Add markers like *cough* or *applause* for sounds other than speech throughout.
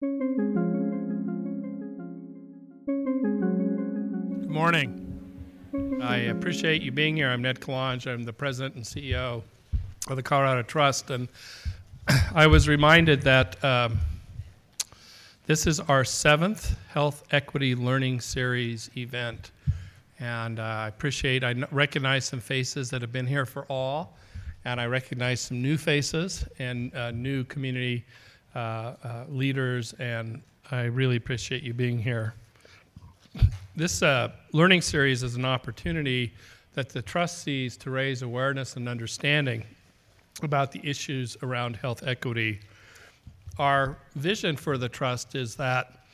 Good morning. I appreciate you being here. I'm Ned Calonge. I'm the president and CEO of the Colorado Trust. And *clears throat* I was reminded that um, this is our seventh Health Equity Learning Series event. And uh, I appreciate, I recognize some faces that have been here for all, and I recognize some new faces and uh, new community leaders, and I really appreciate you being here. This uh, learning series is an opportunity that the trust sees to raise awareness and understanding about the issues around health equity. Our vision for the trust is that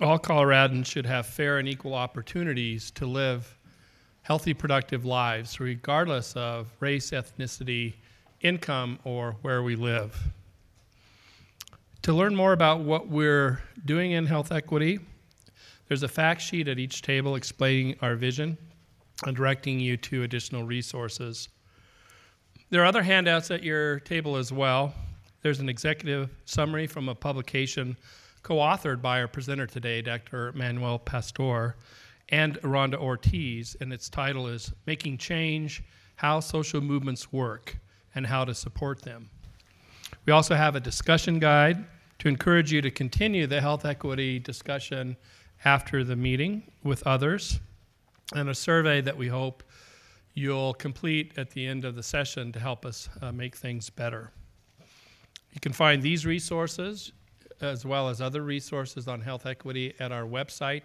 all Coloradans should have fair and equal opportunities to live healthy, productive lives, regardless of race, ethnicity, income, or where we live. To learn more about what we're doing in health equity, there's a fact sheet at each table explaining our vision and directing you to additional resources. There are other handouts at your table as well. There's an executive summary from a publication co authored by our presenter today, Dr. Manuel Pastor, and Rhonda Ortiz, and its title is Making Change How Social Movements Work and How to Support Them. We also have a discussion guide to encourage you to continue the health equity discussion after the meeting with others, and a survey that we hope you'll complete at the end of the session to help us uh, make things better. You can find these resources as well as other resources on health equity at our website.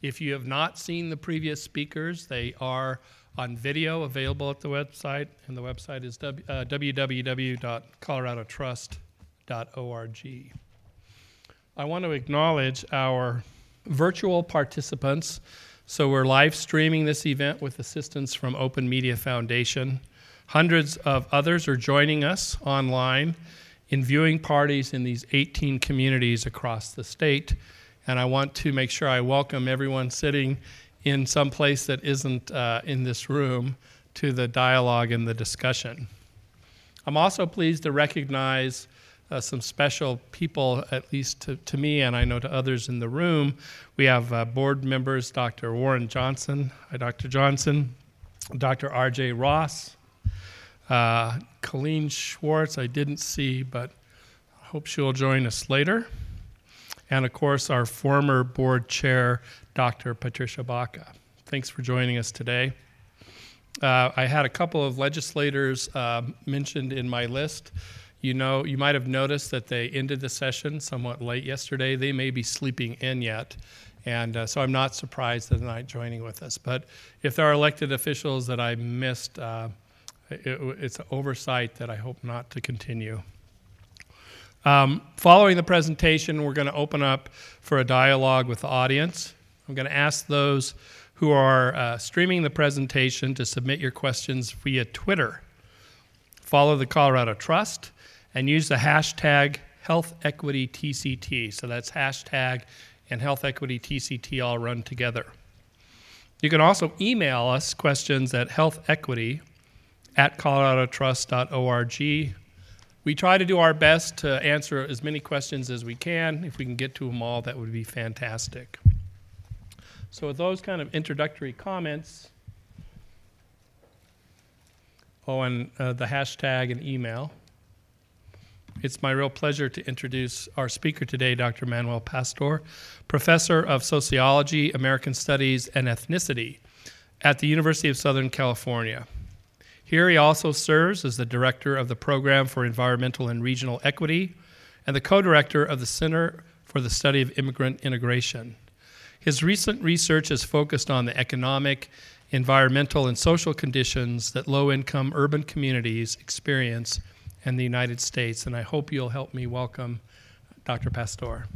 If you have not seen the previous speakers, they are on video available at the website, and the website is w- uh, www.coloradotrust.org. I want to acknowledge our virtual participants. So we're live streaming this event with assistance from Open Media Foundation. Hundreds of others are joining us online in viewing parties in these 18 communities across the state. And I want to make sure I welcome everyone sitting in some place that isn't uh, in this room to the dialogue and the discussion. I'm also pleased to recognize uh, some special people, at least to, to me and I know to others in the room. We have uh, board members Dr. Warren Johnson. Hi, Dr. Johnson. Dr. R.J. Ross. Uh, Colleen Schwartz, I didn't see, but I hope she'll join us later. And of course, our former board chair, Dr. Patricia Baca. Thanks for joining us today. Uh, I had a couple of legislators uh, mentioned in my list. You know, you might have noticed that they ended the session somewhat late yesterday. They may be sleeping in yet. And uh, so I'm not surprised that they're not joining with us. But if there are elected officials that I missed, uh, it, it's an oversight that I hope not to continue. Um, following the presentation, we're going to open up for a dialogue with the audience. I'm going to ask those who are uh, streaming the presentation to submit your questions via Twitter. Follow the Colorado Trust and use the hashtag Health Equity TCT. So that's hashtag and Health Equity TCT all run together. You can also email us questions at healthequity at coloradotrust.org. We try to do our best to answer as many questions as we can. If we can get to them all, that would be fantastic. So, with those kind of introductory comments, oh, and uh, the hashtag and email. It's my real pleasure to introduce our speaker today, Dr. Manuel Pastor, professor of sociology, American studies, and ethnicity at the University of Southern California. Here he also serves as the director of the Program for Environmental and Regional Equity and the co director of the Center for the Study of Immigrant Integration. His recent research has focused on the economic, environmental, and social conditions that low income urban communities experience and the United States. And I hope you'll help me welcome Dr. Pastor.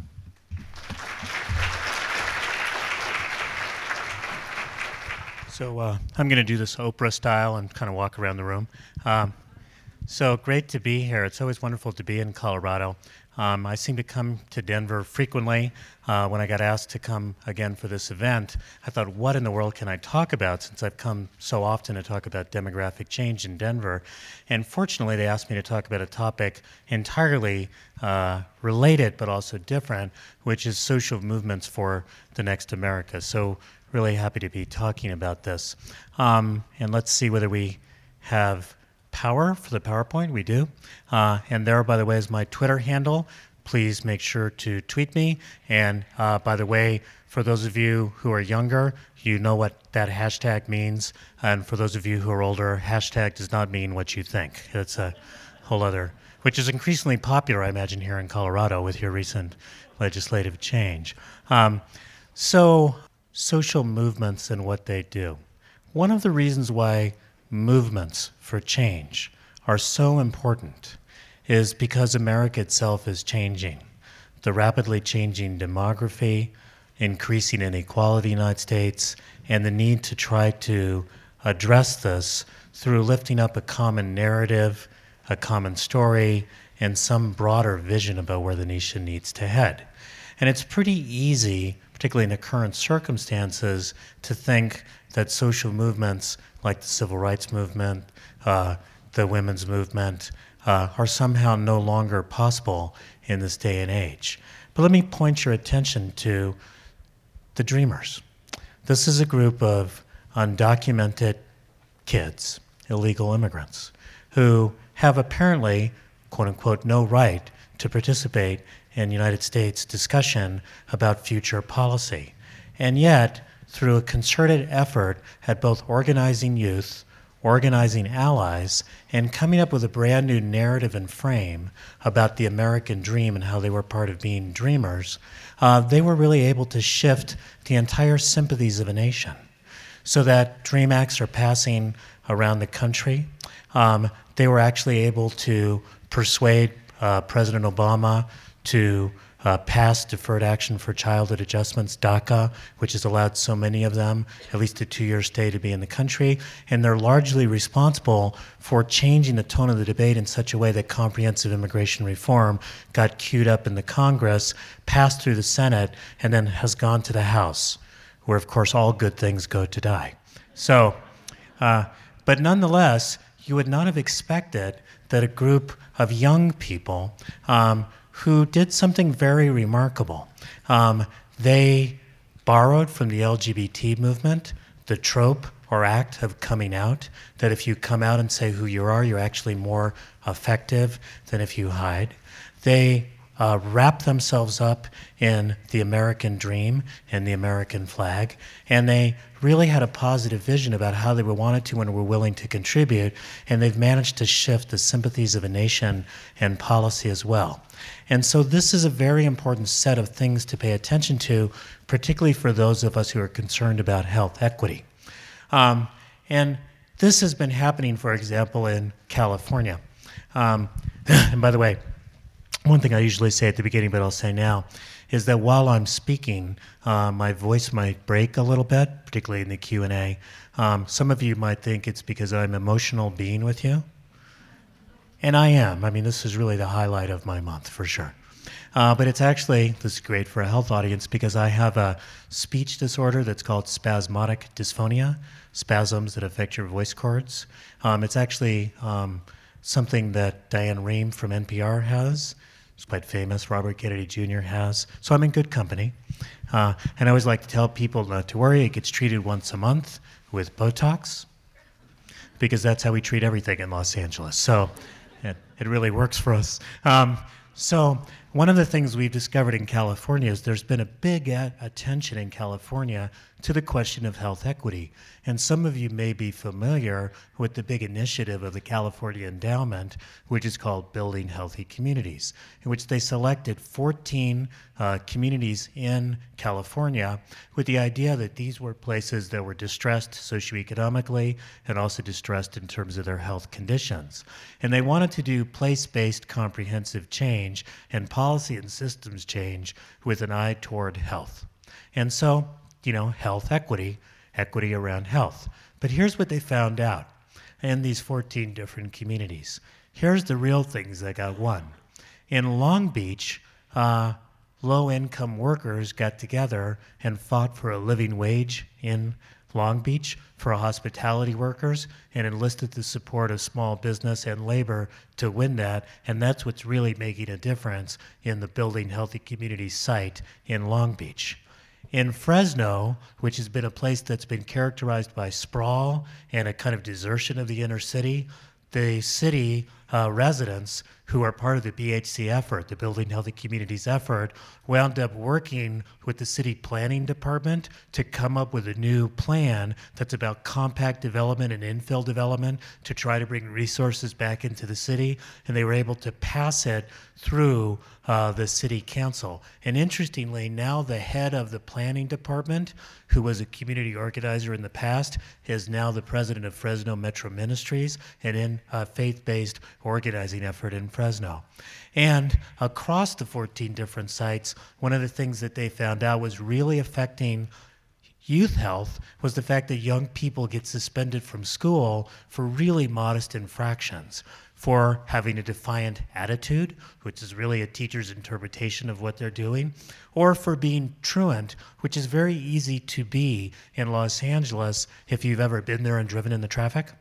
So uh, I'm going to do this Oprah style and kind of walk around the room. Um, So great to be here. It's always wonderful to be in Colorado. Um, I seem to come to Denver frequently. Uh, when I got asked to come again for this event, I thought, what in the world can I talk about since I've come so often to talk about demographic change in Denver? And fortunately, they asked me to talk about a topic entirely uh, related but also different, which is social movements for the next America. So, really happy to be talking about this. Um, and let's see whether we have power for the PowerPoint. We do. Uh, and there, by the way, is my Twitter handle. Please make sure to tweet me. And uh, by the way, for those of you who are younger, you know what that hashtag means. And for those of you who are older, hashtag does not mean what you think. It's a whole other, which is increasingly popular, I imagine, here in Colorado with your recent legislative change. Um, so, social movements and what they do. One of the reasons why movements for change are so important is because America itself is changing. The rapidly changing demography, increasing inequality in the United States, and the need to try to address this through lifting up a common narrative, a common story, and some broader vision about where the nation needs to head. And it's pretty easy, particularly in the current circumstances, to think that social movements like the civil rights movement, uh, the women's movement, uh, are somehow no longer possible in this day and age. But let me point your attention to the Dreamers. This is a group of undocumented kids, illegal immigrants, who have apparently, quote unquote, no right to participate in United States discussion about future policy. And yet, through a concerted effort at both organizing youth, organizing allies, and coming up with a brand new narrative and frame about the American dream and how they were part of being dreamers, uh, they were really able to shift the entire sympathies of a nation. So that Dream Acts are passing around the country. Um, they were actually able to persuade uh, President Obama to uh, passed Deferred Action for Childhood Adjustments, DACA, which has allowed so many of them at least a two year stay to be in the country. And they're largely responsible for changing the tone of the debate in such a way that comprehensive immigration reform got queued up in the Congress, passed through the Senate, and then has gone to the House, where, of course, all good things go to die. So, uh, but nonetheless, you would not have expected that a group of young people um, who did something very remarkable. Um, they borrowed from the LGBT movement the trope or act of coming out, that if you come out and say who you are, you're actually more effective than if you hide. They uh, wrap themselves up in the American dream and the American flag, and they really had a positive vision about how they were wanted to and were willing to contribute, and they've managed to shift the sympathies of a nation and policy as well. And so, this is a very important set of things to pay attention to, particularly for those of us who are concerned about health equity. Um, and this has been happening, for example, in California. Um, *laughs* and by the way, one thing I usually say at the beginning, but I'll say now, is that while I'm speaking, uh, my voice might break a little bit, particularly in the Q and A. Um, some of you might think it's because I'm emotional being with you, and I am. I mean, this is really the highlight of my month for sure. Uh, but it's actually this is great for a health audience because I have a speech disorder that's called spasmodic dysphonia, spasms that affect your voice cords. Um, it's actually um, something that Diane Rehm from NPR has. It's quite famous. Robert Kennedy Jr. has. So I'm in good company. Uh, and I always like to tell people not to worry. It gets treated once a month with Botox because that's how we treat everything in Los Angeles. So it, really works for us. Um, so one of the things we've discovered in California is there's been a big attention in California to the question of health equity. And some of you may be familiar with the big initiative of the California Endowment, which is called Building Healthy Communities, in which they selected 14 uh, communities in California with the idea that these were places that were distressed socioeconomically and also distressed in terms of their health conditions. And they wanted to do place based comprehensive change and policy and systems change with an eye toward health. And so, you know, health equity equity around health. But here's what they found out in these 14 different communities Here's the real things that got won. In Long Beach, uh, low income workers got together and fought for a living wage in Long Beach for hospitality workers and enlisted the support of small business and labor to win that. And that's what's really making a difference in the Building Healthy Communities site in Long Beach. In Fresno, which has been a place that's been characterized by sprawl and a kind of desertion of the inner city, the city uh, residents who are part of the BHC effort, the Building Healthy Communities effort, wound up working with the city planning department to come up with a new plan that's about compact development and infill development to try to bring resources back into the city. And they were able to pass it through uh, the city council. And interestingly, now the head of the planning department, who was a community organizer in the past, is now the president of Fresno Metro Ministries and in a faith based organizing effort in Fresno. And across the 14 different sites, one of the things that they found out was really affecting youth health was the fact that young people get suspended from school for really modest infractions for having a defiant attitude, which is really a teacher's interpretation of what they're doing, or for being truant, which is very easy to be in Los Angeles if you've ever been there and driven in the traffic.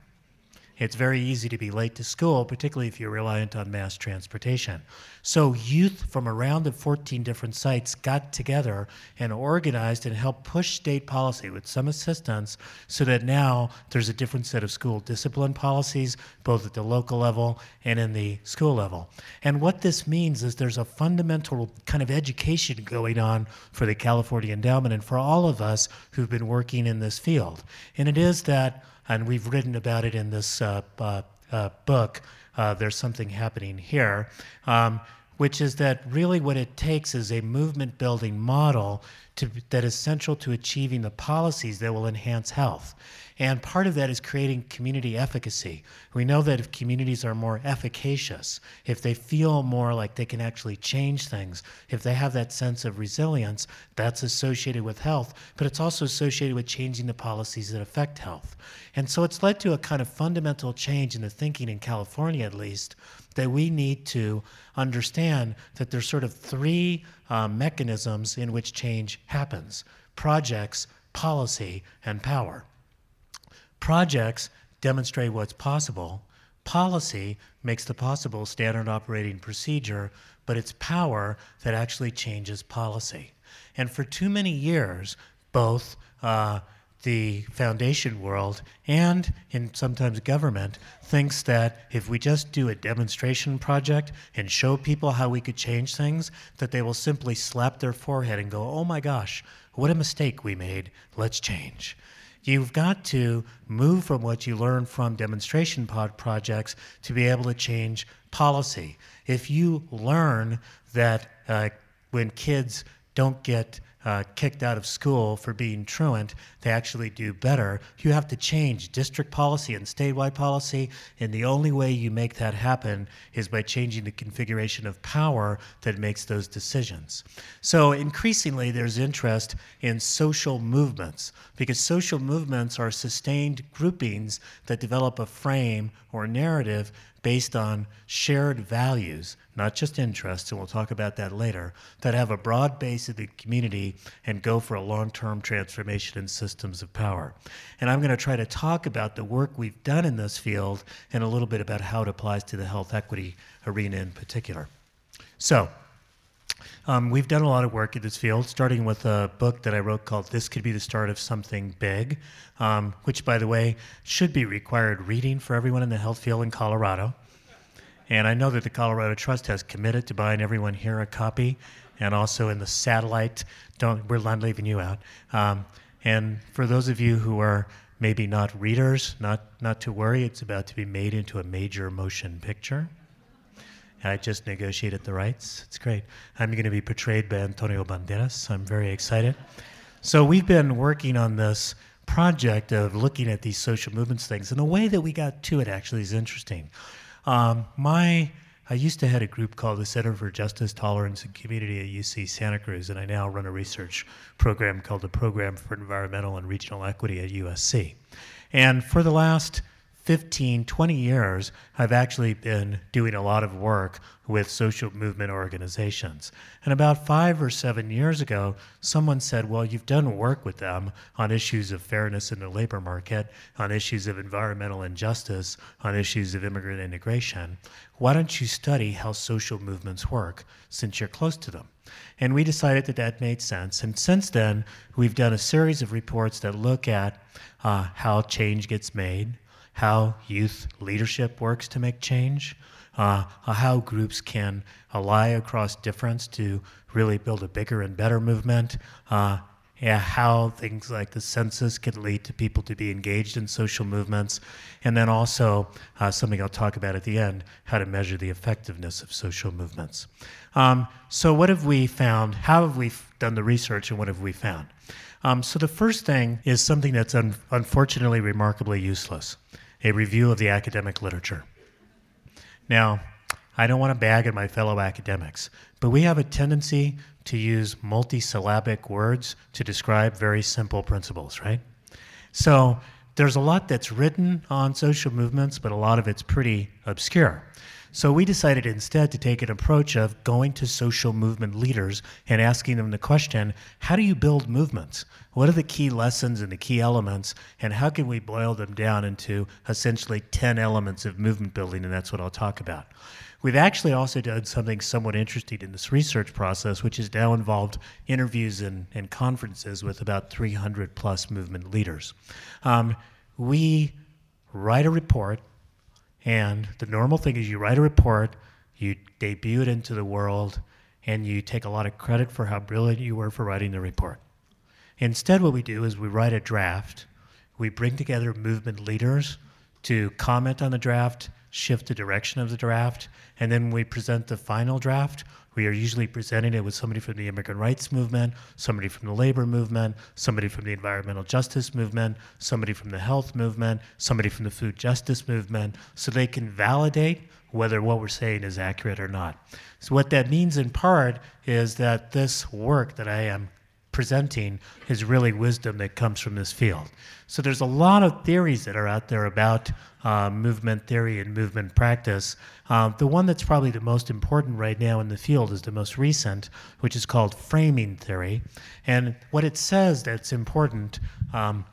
It's very easy to be late to school, particularly if you're reliant on mass transportation. So, youth from around the 14 different sites got together and organized and helped push state policy with some assistance so that now there's a different set of school discipline policies, both at the local level and in the school level. And what this means is there's a fundamental kind of education going on for the California Endowment and for all of us who've been working in this field. And it is that and we've written about it in this uh, uh, book. Uh, there's something happening here, um, which is that really what it takes is a movement building model to, that is central to achieving the policies that will enhance health. And part of that is creating community efficacy. We know that if communities are more efficacious, if they feel more like they can actually change things, if they have that sense of resilience, that's associated with health, but it's also associated with changing the policies that affect health. And so it's led to a kind of fundamental change in the thinking in California, at least, that we need to understand that there's sort of three uh, mechanisms in which change happens projects, policy, and power. Projects demonstrate what's possible. Policy makes the possible standard operating procedure, but it's power that actually changes policy. And for too many years, both uh, the foundation world and in sometimes government thinks that if we just do a demonstration project and show people how we could change things that they will simply slap their forehead and go oh my gosh what a mistake we made let's change You've got to move from what you learn from demonstration pod projects to be able to change policy. If you learn that uh, when kids don't get uh, kicked out of school for being truant, they actually do better. You have to change district policy and statewide policy, and the only way you make that happen is by changing the configuration of power that makes those decisions. So, increasingly, there's interest in social movements because social movements are sustained groupings that develop a frame or narrative based on shared values, not just interests, and we'll talk about that later, that have a broad base of the community and go for a long term transformation in systems of power. And I'm going to try to talk about the work we've done in this field and a little bit about how it applies to the health equity arena in particular. So, um, we've done a lot of work in this field, starting with a book that I wrote called This Could Be the Start of Something Big, um, which, by the way, should be required reading for everyone in the health field in Colorado. And I know that the Colorado Trust has committed to buying everyone here a copy, and also in the satellite. Don't we're not leaving you out. Um, and for those of you who are maybe not readers, not not to worry. It's about to be made into a major motion picture. I just negotiated the rights. It's great. I'm going to be portrayed by Antonio Banderas. I'm very excited. So we've been working on this project of looking at these social movements things, and the way that we got to it actually is interesting. Um, my I used to head a group called the Center for Justice, Tolerance, and Community at UC Santa Cruz, and I now run a research program called the Program for Environmental and Regional Equity at USC. And for the last 15, 20 years, I've actually been doing a lot of work with social movement organizations. And about five or seven years ago, someone said, Well, you've done work with them on issues of fairness in the labor market, on issues of environmental injustice, on issues of immigrant integration. Why don't you study how social movements work since you're close to them? And we decided that that made sense. And since then, we've done a series of reports that look at uh, how change gets made how youth leadership works to make change, uh, how groups can ally across difference to really build a bigger and better movement, uh, yeah, how things like the census can lead to people to be engaged in social movements, and then also uh, something I'll talk about at the end how to measure the effectiveness of social movements. Um, so, what have we found? How have we done the research, and what have we found? Um, so, the first thing is something that's un- unfortunately remarkably useless a review of the academic literature. Now, I don't want to bag at my fellow academics, but we have a tendency to use multisyllabic words to describe very simple principles, right? So there's a lot that's written on social movements, but a lot of it's pretty obscure. So we decided instead to take an approach of going to social movement leaders and asking them the question how do you build movements? What are the key lessons and the key elements, and how can we boil them down into essentially 10 elements of movement building? And that's what I'll talk about. We've actually also done something somewhat interesting in this research process, which has now involved interviews and, and conferences with about 300 plus movement leaders. Um, we write a report and the normal thing is you write a report, you debut it into the world, and you take a lot of credit for how brilliant you were for writing the report. Instead, what we do is we write a draft. We bring together movement leaders to comment on the draft, shift the direction of the draft, and then we present the final draft we are usually presenting it with somebody from the immigrant rights movement, somebody from the labor movement, somebody from the environmental justice movement, somebody from the health movement, somebody from the food justice movement, so they can validate whether what we're saying is accurate or not. So, what that means in part is that this work that I am presenting is really wisdom that comes from this field. So there's a lot of theories that are out there about uh, movement theory and movement practice. Uh, the one that's probably the most important right now in the field is the most recent, which is called framing theory. And what it says that's important, um,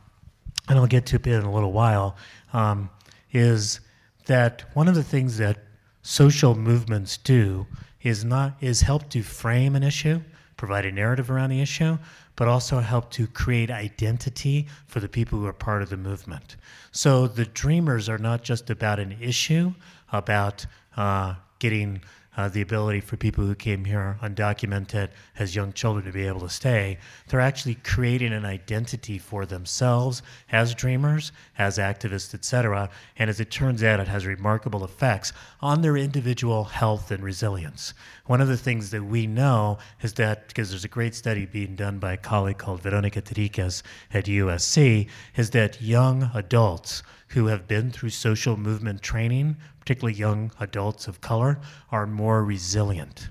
and I'll get to it in a little while, um, is that one of the things that social movements do is not is help to frame an issue provide a narrative around the issue, but also help to create identity for the people who are part of the movement. So the dreamers are not just about an issue, about uh, getting uh, the ability for people who came here undocumented as young children to be able to stay. They're actually creating an identity for themselves as dreamers, as activists, etc. And as it turns out, it has remarkable effects on their individual health and resilience. One of the things that we know is that, because there's a great study being done by a colleague called Veronica Terriquez at USC, is that young adults who have been through social movement training particularly young adults of color, are more resilient.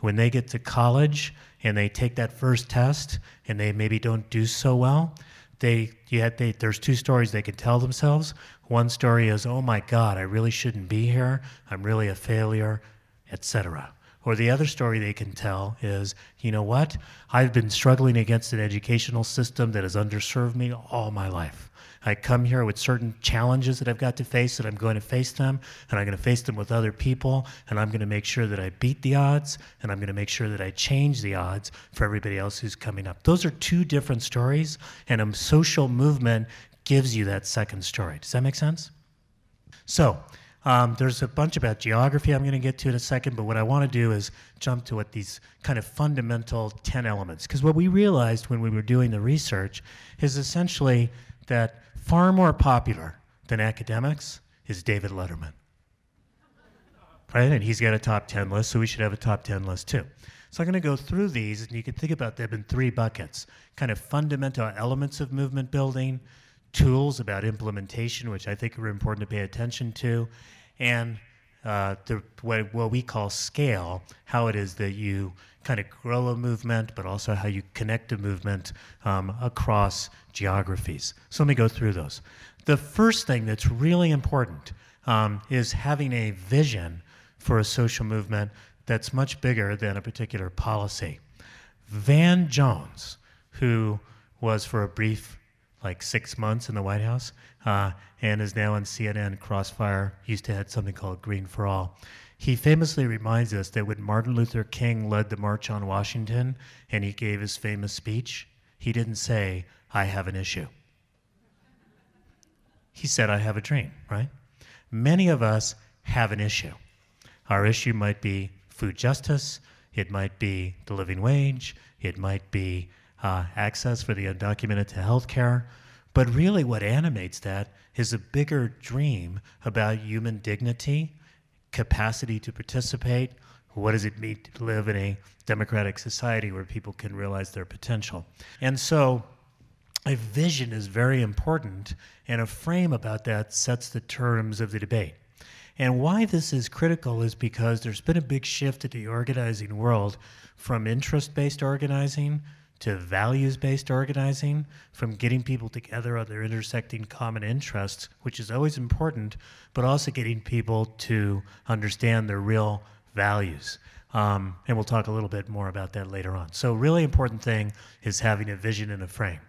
When they get to college and they take that first test and they maybe don't do so well, they, yet they, there's two stories they can tell themselves. One story is, oh my God, I really shouldn't be here. I'm really a failure, etc. Or the other story they can tell is, you know what? I've been struggling against an educational system that has underserved me all my life. I come here with certain challenges that I've got to face, that I'm going to face them, and I'm going to face them with other people, and I'm going to make sure that I beat the odds, and I'm going to make sure that I change the odds for everybody else who's coming up. Those are two different stories, and a social movement gives you that second story. Does that make sense? So, um, there's a bunch about geography I'm going to get to in a second, but what I want to do is jump to what these kind of fundamental 10 elements. Because what we realized when we were doing the research is essentially that far more popular than academics is David Letterman. Right? And he's got a top 10 list, so we should have a top 10 list too. So I'm going to go through these, and you can think about them in three buckets kind of fundamental elements of movement building, tools about implementation, which I think are important to pay attention to, and uh, the, what, what we call scale, how it is that you kind of grow a movement, but also how you connect a movement um, across geographies. So let me go through those. The first thing that's really important um, is having a vision for a social movement that's much bigger than a particular policy. Van Jones, who was for a brief, like six months in the White House, uh, and is now on CNN Crossfire, used to have something called Green for All. He famously reminds us that when Martin Luther King led the March on Washington and he gave his famous speech, he didn't say, I have an issue. He said, I have a dream, right? Many of us have an issue. Our issue might be food justice, it might be the living wage, it might be uh, access for the undocumented to health care. But really, what animates that is a bigger dream about human dignity, capacity to participate. What does it mean to live in a democratic society where people can realize their potential? And so, a vision is very important, and a frame about that sets the terms of the debate. And why this is critical is because there's been a big shift in the organizing world from interest based organizing to values based organizing, from getting people together on their intersecting common interests, which is always important, but also getting people to understand their real values. Um, and we'll talk a little bit more about that later on. So, really important thing is having a vision and a frame.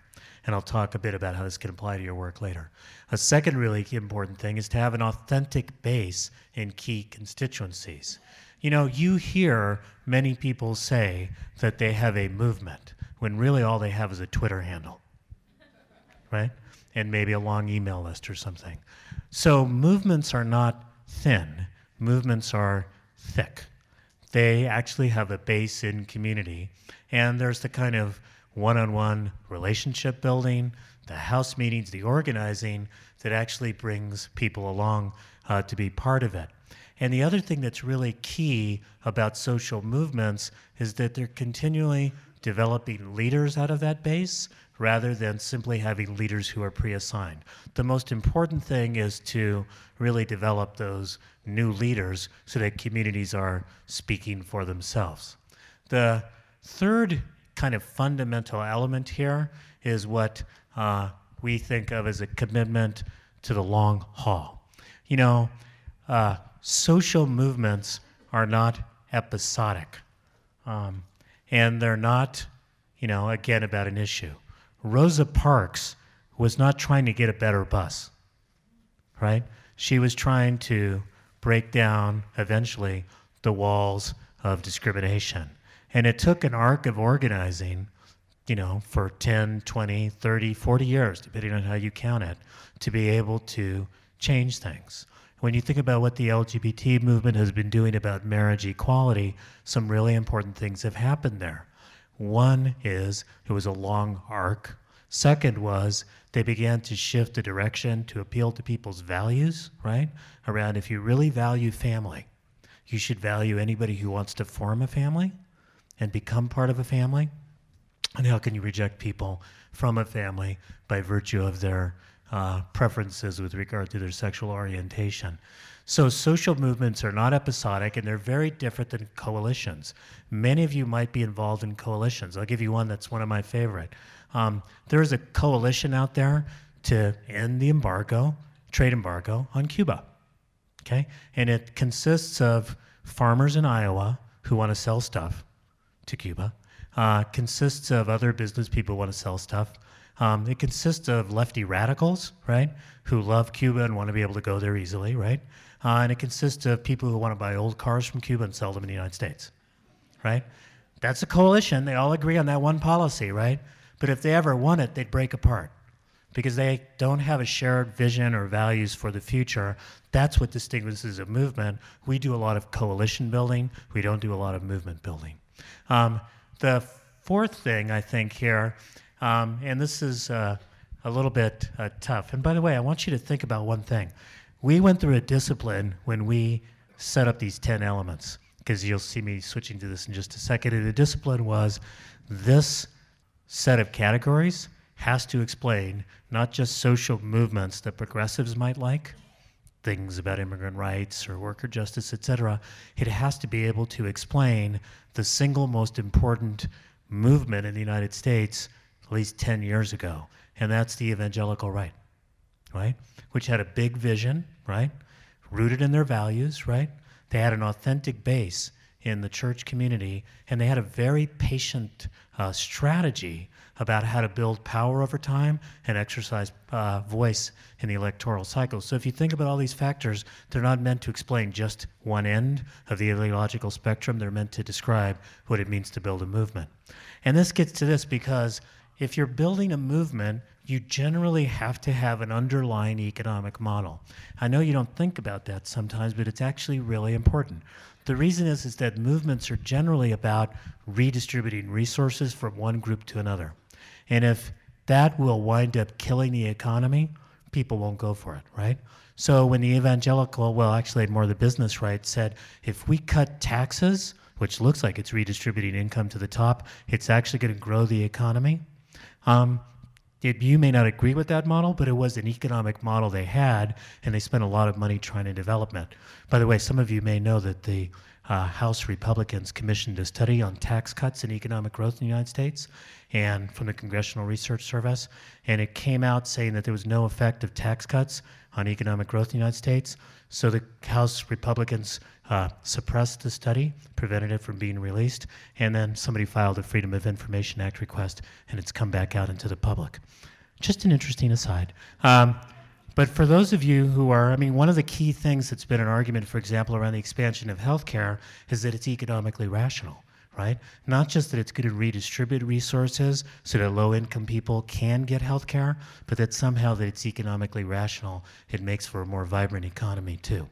And I'll talk a bit about how this can apply to your work later. A second really important thing is to have an authentic base in key constituencies. You know, you hear many people say that they have a movement when really all they have is a Twitter handle, right? And maybe a long email list or something. So movements are not thin, movements are thick. They actually have a base in community, and there's the kind of one on one relationship building, the house meetings, the organizing that actually brings people along uh, to be part of it. And the other thing that's really key about social movements is that they're continually developing leaders out of that base rather than simply having leaders who are pre assigned. The most important thing is to really develop those new leaders so that communities are speaking for themselves. The third kind of fundamental element here is what uh, we think of as a commitment to the long haul. You know, uh, social movements are not episodic. Um, and they're not, you know, again, about an issue. Rosa Parks was not trying to get a better bus, right? She was trying to break down, eventually, the walls of discrimination. And it took an arc of organizing, you know, for 10, 20, 30, 40 years, depending on how you count it, to be able to change things. When you think about what the LGBT movement has been doing about marriage equality, some really important things have happened there. One is it was a long arc. Second was they began to shift the direction to appeal to people's values, right? Around if you really value family, you should value anybody who wants to form a family and become part of a family. And how can you reject people from a family by virtue of their uh, preferences with regard to their sexual orientation. So, social movements are not episodic and they're very different than coalitions. Many of you might be involved in coalitions. I'll give you one that's one of my favorite. Um, there's a coalition out there to end the embargo, trade embargo on Cuba. Okay? And it consists of farmers in Iowa who want to sell stuff to Cuba, uh, consists of other business people who want to sell stuff um, it consists of lefty radicals, right, who love Cuba and want to be able to go there easily, right? Uh, and it consists of people who want to buy old cars from Cuba and sell them in the United States, right? That's a coalition. They all agree on that one policy, right? But if they ever won it, they'd break apart because they don't have a shared vision or values for the future. That's what distinguishes a movement. We do a lot of coalition building, we don't do a lot of movement building. Um, the fourth thing I think here um, and this is uh, a little bit uh, tough. And by the way, I want you to think about one thing. We went through a discipline when we set up these 10 elements, because you'll see me switching to this in just a second. And the discipline was this set of categories has to explain not just social movements that progressives might like, things about immigrant rights or worker justice, et cetera. It has to be able to explain the single most important movement in the United States at least 10 years ago, and that's the evangelical right. right? Which had a big vision, right? Rooted in their values, right? They had an authentic base in the church community, and they had a very patient uh, strategy about how to build power over time and exercise uh, voice in the electoral cycle. So if you think about all these factors, they're not meant to explain just one end of the ideological spectrum. They're meant to describe what it means to build a movement. And this gets to this because if you're building a movement, you generally have to have an underlying economic model. I know you don't think about that sometimes, but it's actually really important. The reason is, is that movements are generally about redistributing resources from one group to another. And if that will wind up killing the economy, people won't go for it, right? So when the evangelical, well, actually more the business right, said if we cut taxes, which looks like it's redistributing income to the top, it's actually going to grow the economy. Um, it, you may not agree with that model, but it was an economic model they had, and they spent a lot of money trying to develop it. By the way, some of you may know that the uh, House Republicans commissioned a study on tax cuts and economic growth in the United States, and from the Congressional Research Service, and it came out saying that there was no effect of tax cuts on economic growth in the United States. So the House Republicans uh, suppressed the study, prevented it from being released, and then somebody filed a Freedom of Information Act request, and it's come back out into the public. Just an interesting aside. Um, but for those of you who are, I mean, one of the key things that's been an argument, for example, around the expansion of healthcare is that it's economically rational, right? Not just that it's going to redistribute resources so that low income people can get health care, but that somehow that it's economically rational. It makes for a more vibrant economy too.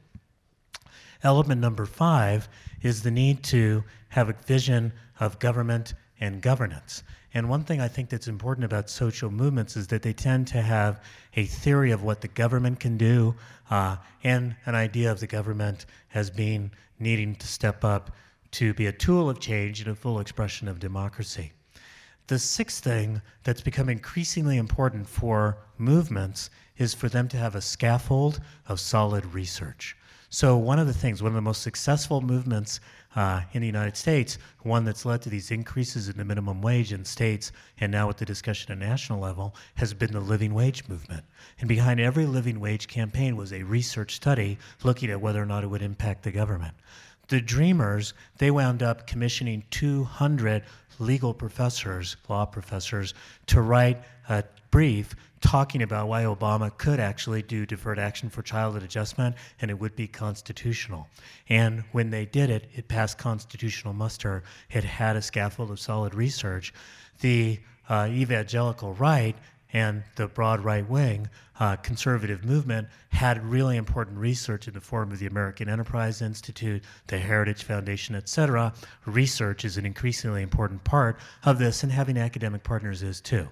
Element number five is the need to have a vision of government and governance. And one thing I think that's important about social movements is that they tend to have a theory of what the government can do uh, and an idea of the government as being needing to step up to be a tool of change and a full expression of democracy. The sixth thing that's become increasingly important for movements is for them to have a scaffold of solid research. So, one of the things, one of the most successful movements uh, in the United States, one that's led to these increases in the minimum wage in states, and now with the discussion at national level, has been the living wage movement. And behind every living wage campaign was a research study looking at whether or not it would impact the government. The Dreamers, they wound up commissioning 200 legal professors, law professors, to write a brief talking about why Obama could actually do deferred action for childhood adjustment and it would be constitutional. And when they did it, it passed constitutional muster. It had a scaffold of solid research. The uh, evangelical right and the broad right wing uh, conservative movement had really important research in the form of the American Enterprise Institute, the Heritage Foundation, et cetera. Research is an increasingly important part of this, and having academic partners is too.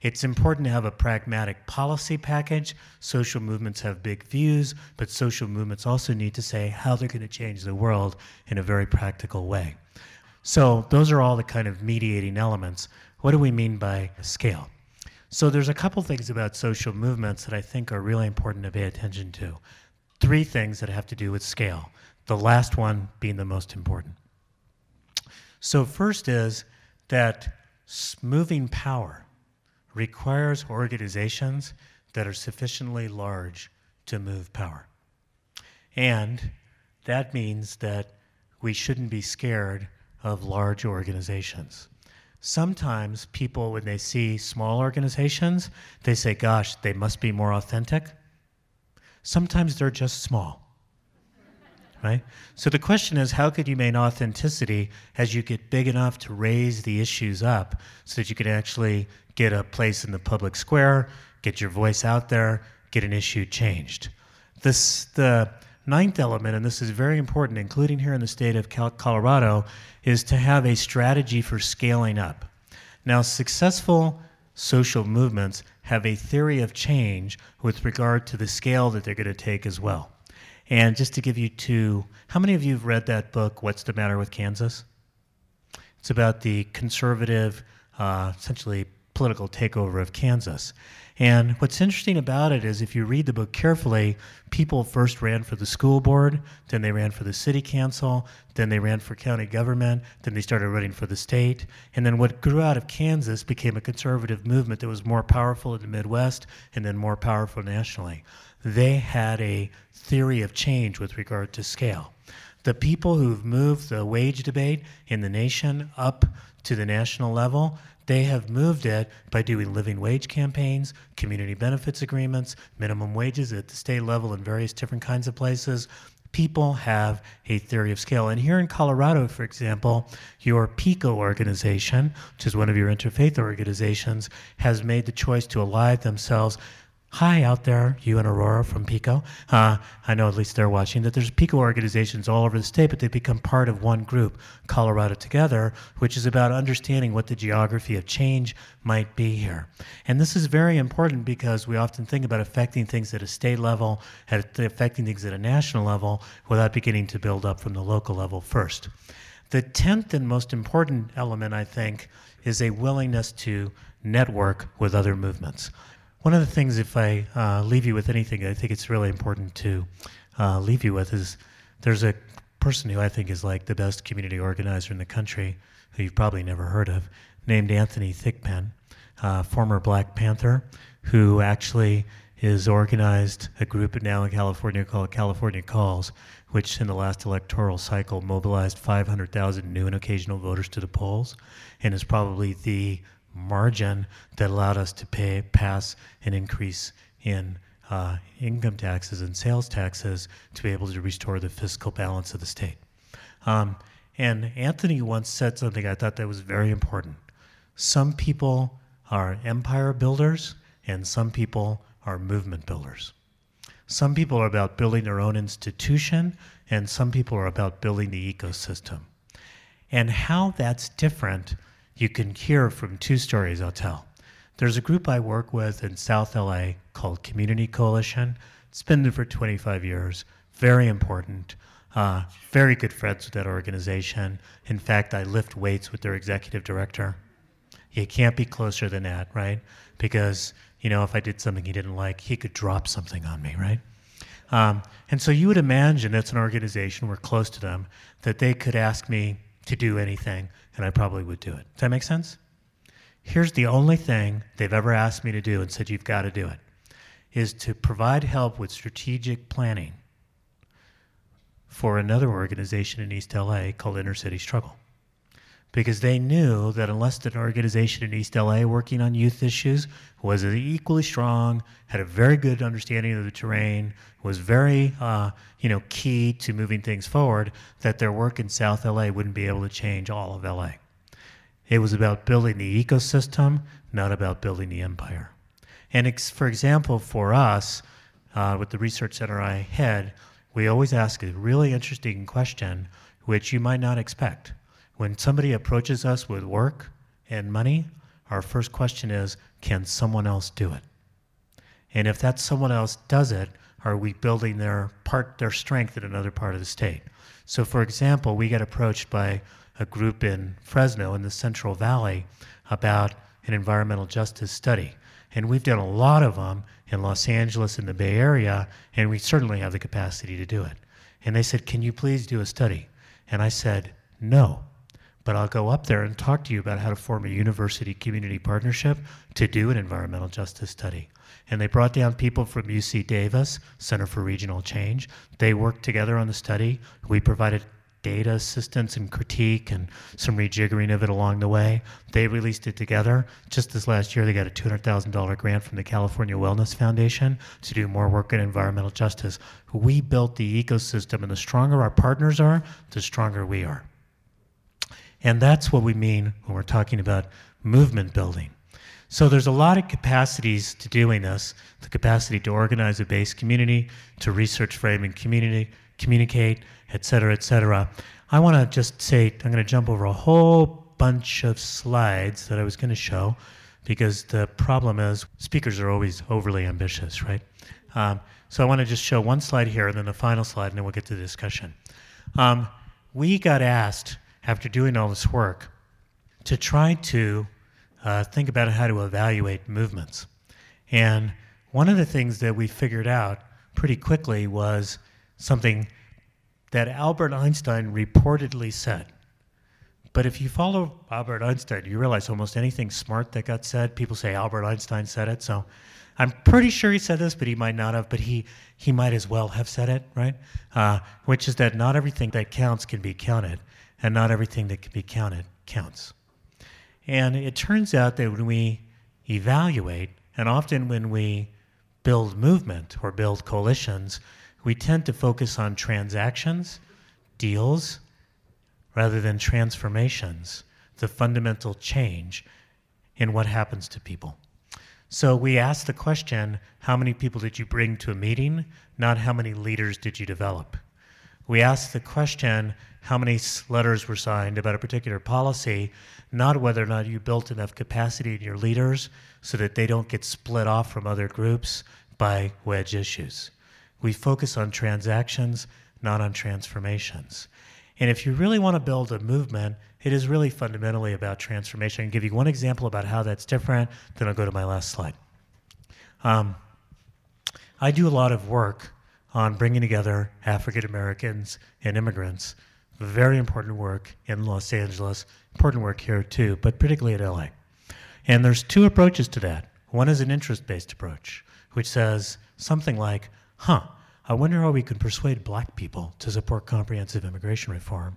It's important to have a pragmatic policy package. Social movements have big views, but social movements also need to say how they're going to change the world in a very practical way. So, those are all the kind of mediating elements. What do we mean by scale? So, there's a couple things about social movements that I think are really important to pay attention to. Three things that have to do with scale, the last one being the most important. So, first is that moving power requires organizations that are sufficiently large to move power. And that means that we shouldn't be scared of large organizations. Sometimes people, when they see small organizations, they say, gosh, they must be more authentic. Sometimes they're just small. Right? So the question is how could you maintain authenticity as you get big enough to raise the issues up so that you can actually get a place in the public square, get your voice out there, get an issue changed. This, the ninth element, and this is very important, including here in the state of Colorado, is to have a strategy for scaling up. Now, successful social movements have a theory of change with regard to the scale that they're going to take as well. And just to give you two, how many of you have read that book, What's the Matter with Kansas? It's about the conservative, uh, essentially political takeover of Kansas. And what's interesting about it is if you read the book carefully, people first ran for the school board, then they ran for the city council, then they ran for county government, then they started running for the state. And then what grew out of Kansas became a conservative movement that was more powerful in the Midwest and then more powerful nationally. They had a theory of change with regard to scale. The people who've moved the wage debate in the nation up to the national level, they have moved it by doing living wage campaigns, community benefits agreements, minimum wages at the state level in various different kinds of places. People have a theory of scale. And here in Colorado, for example, your PICO organization, which is one of your interfaith organizations, has made the choice to ally themselves Hi, out there, you and Aurora from PICO. Uh, I know at least they're watching that there's PICO organizations all over the state, but they've become part of one group, Colorado Together, which is about understanding what the geography of change might be here. And this is very important because we often think about affecting things at a state level, at affecting things at a national level, without beginning to build up from the local level first. The tenth and most important element, I think, is a willingness to network with other movements. One of the things, if I uh, leave you with anything, I think it's really important to uh, leave you with is there's a person who I think is like the best community organizer in the country, who you've probably never heard of, named Anthony Thigpenn, uh, former Black Panther, who actually is organized a group now in California called California Calls, which in the last electoral cycle mobilized 500,000 new and occasional voters to the polls, and is probably the margin that allowed us to pay pass an increase in uh, income taxes and sales taxes to be able to restore the fiscal balance of the state. Um, and Anthony once said something I thought that was very important. Some people are empire builders, and some people are movement builders. Some people are about building their own institution, and some people are about building the ecosystem. And how that's different you can hear from two stories I'll tell. There's a group I work with in South LA called Community Coalition. It's been there for 25 years, very important. Uh, very good friends with that organization. In fact, I lift weights with their executive director. You can't be closer than that, right? Because, you know, if I did something he didn't like, he could drop something on me, right? Um, and so you would imagine that's an organization, we're close to them, that they could ask me to do anything, and I probably would do it. Does that make sense? Here's the only thing they've ever asked me to do and said, you've got to do it, is to provide help with strategic planning for another organization in East LA called Inner City Struggle because they knew that unless an organization in East LA working on youth issues was equally strong, had a very good understanding of the terrain, was very uh, you know key to moving things forward, that their work in South LA wouldn't be able to change all of LA. It was about building the ecosystem, not about building the empire. And ex- for example, for us, uh, with the research center I head, we always ask a really interesting question, which you might not expect when somebody approaches us with work and money, our first question is can someone else do it? And if that someone else does it, are we building their part their strength in another part of the state? So for example, we get approached by a group in Fresno in the Central Valley about an environmental justice study. And we've done a lot of them in Los Angeles and the Bay Area, and we certainly have the capacity to do it. And they said, Can you please do a study? And I said, No but I'll go up there and talk to you about how to form a university community partnership to do an environmental justice study. And they brought down people from UC Davis, Center for Regional Change. They worked together on the study. We provided data assistance and critique and some rejiggering of it along the way. They released it together. Just this last year, they got a $200,000 grant from the California Wellness Foundation to do more work in environmental justice. We built the ecosystem, and the stronger our partners are, the stronger we are. And that's what we mean when we're talking about movement building. So there's a lot of capacities to doing this the capacity to organize a base community, to research, frame, and community, communicate, et cetera, et cetera. I want to just say I'm going to jump over a whole bunch of slides that I was going to show because the problem is speakers are always overly ambitious, right? Um, so I want to just show one slide here and then the final slide, and then we'll get to the discussion. Um, we got asked after doing all this work to try to uh, think about how to evaluate movements. And one of the things that we figured out pretty quickly was something that Albert Einstein reportedly said. But if you follow Albert Einstein, you realize almost anything smart that got said, people say Albert Einstein said it. So I'm pretty sure he said this, but he might not have, but he, he might as well have said it, right? Uh, which is that not everything that counts can be counted, and not everything that can be counted counts. And it turns out that when we evaluate, and often when we build movement or build coalitions, we tend to focus on transactions, deals, rather than transformations, the fundamental change in what happens to people. So we ask the question how many people did you bring to a meeting, not how many leaders did you develop? We ask the question how many letters were signed about a particular policy, not whether or not you built enough capacity in your leaders so that they don't get split off from other groups by wedge issues. We focus on transactions, not on transformations. And if you really want to build a movement, it is really fundamentally about transformation. I can give you one example about how that's different, then I'll go to my last slide. Um, I do a lot of work on bringing together African Americans and immigrants. Very important work in Los Angeles, important work here too, but particularly at LA. And there's two approaches to that. One is an interest based approach, which says something like, huh, I wonder how we can persuade black people to support comprehensive immigration reform.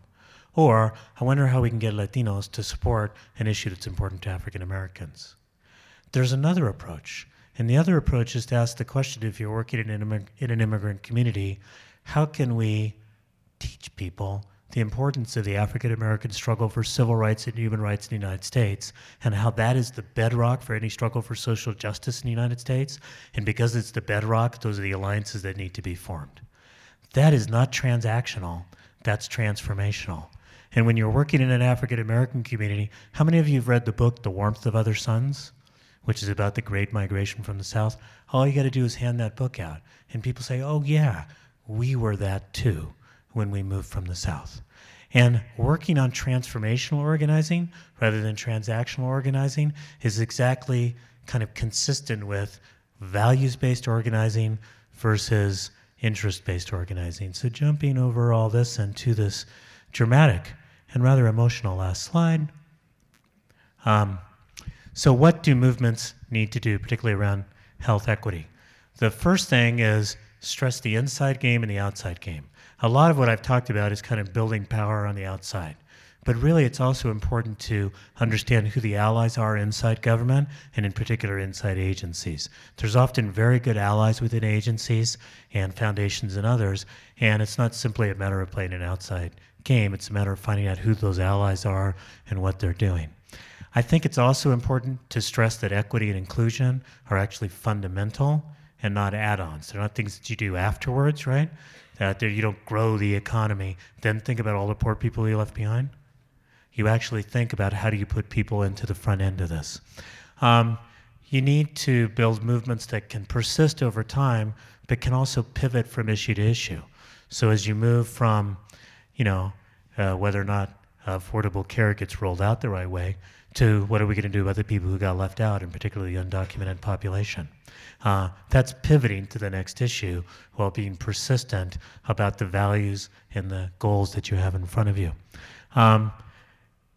Or I wonder how we can get Latinos to support an issue that's important to African Americans. There's another approach, and the other approach is to ask the question if you're working in an, immig- in an immigrant community, how can we teach people the importance of the African American struggle for civil rights and human rights in the United States, and how that is the bedrock for any struggle for social justice in the United States. And because it's the bedrock, those are the alliances that need to be formed. That is not transactional, that's transformational. And when you're working in an African American community, how many of you have read the book, The Warmth of Other Suns, which is about the great migration from the South? All you got to do is hand that book out. And people say, oh, yeah, we were that too when we moved from the South. And working on transformational organizing rather than transactional organizing is exactly kind of consistent with values based organizing versus interest based organizing. So, jumping over all this and to this dramatic and rather emotional last slide. Um, so, what do movements need to do, particularly around health equity? The first thing is stress the inside game and the outside game a lot of what I've talked about is kind of building power on the outside. But really, it's also important to understand who the allies are inside government, and in particular, inside agencies. There's often very good allies within agencies and foundations and others, and it's not simply a matter of playing an outside game, it's a matter of finding out who those allies are and what they're doing. I think it's also important to stress that equity and inclusion are actually fundamental and not add ons. They're not things that you do afterwards, right? that you don't grow the economy, then think about all the poor people you left behind. You actually think about how do you put people into the front end of this. Um, you need to build movements that can persist over time, but can also pivot from issue to issue. So as you move from, you know, uh, whether or not affordable care gets rolled out the right way, to what are we going to do about the people who got left out, and particularly the undocumented population. Uh, that's pivoting to the next issue while being persistent about the values and the goals that you have in front of you. Um,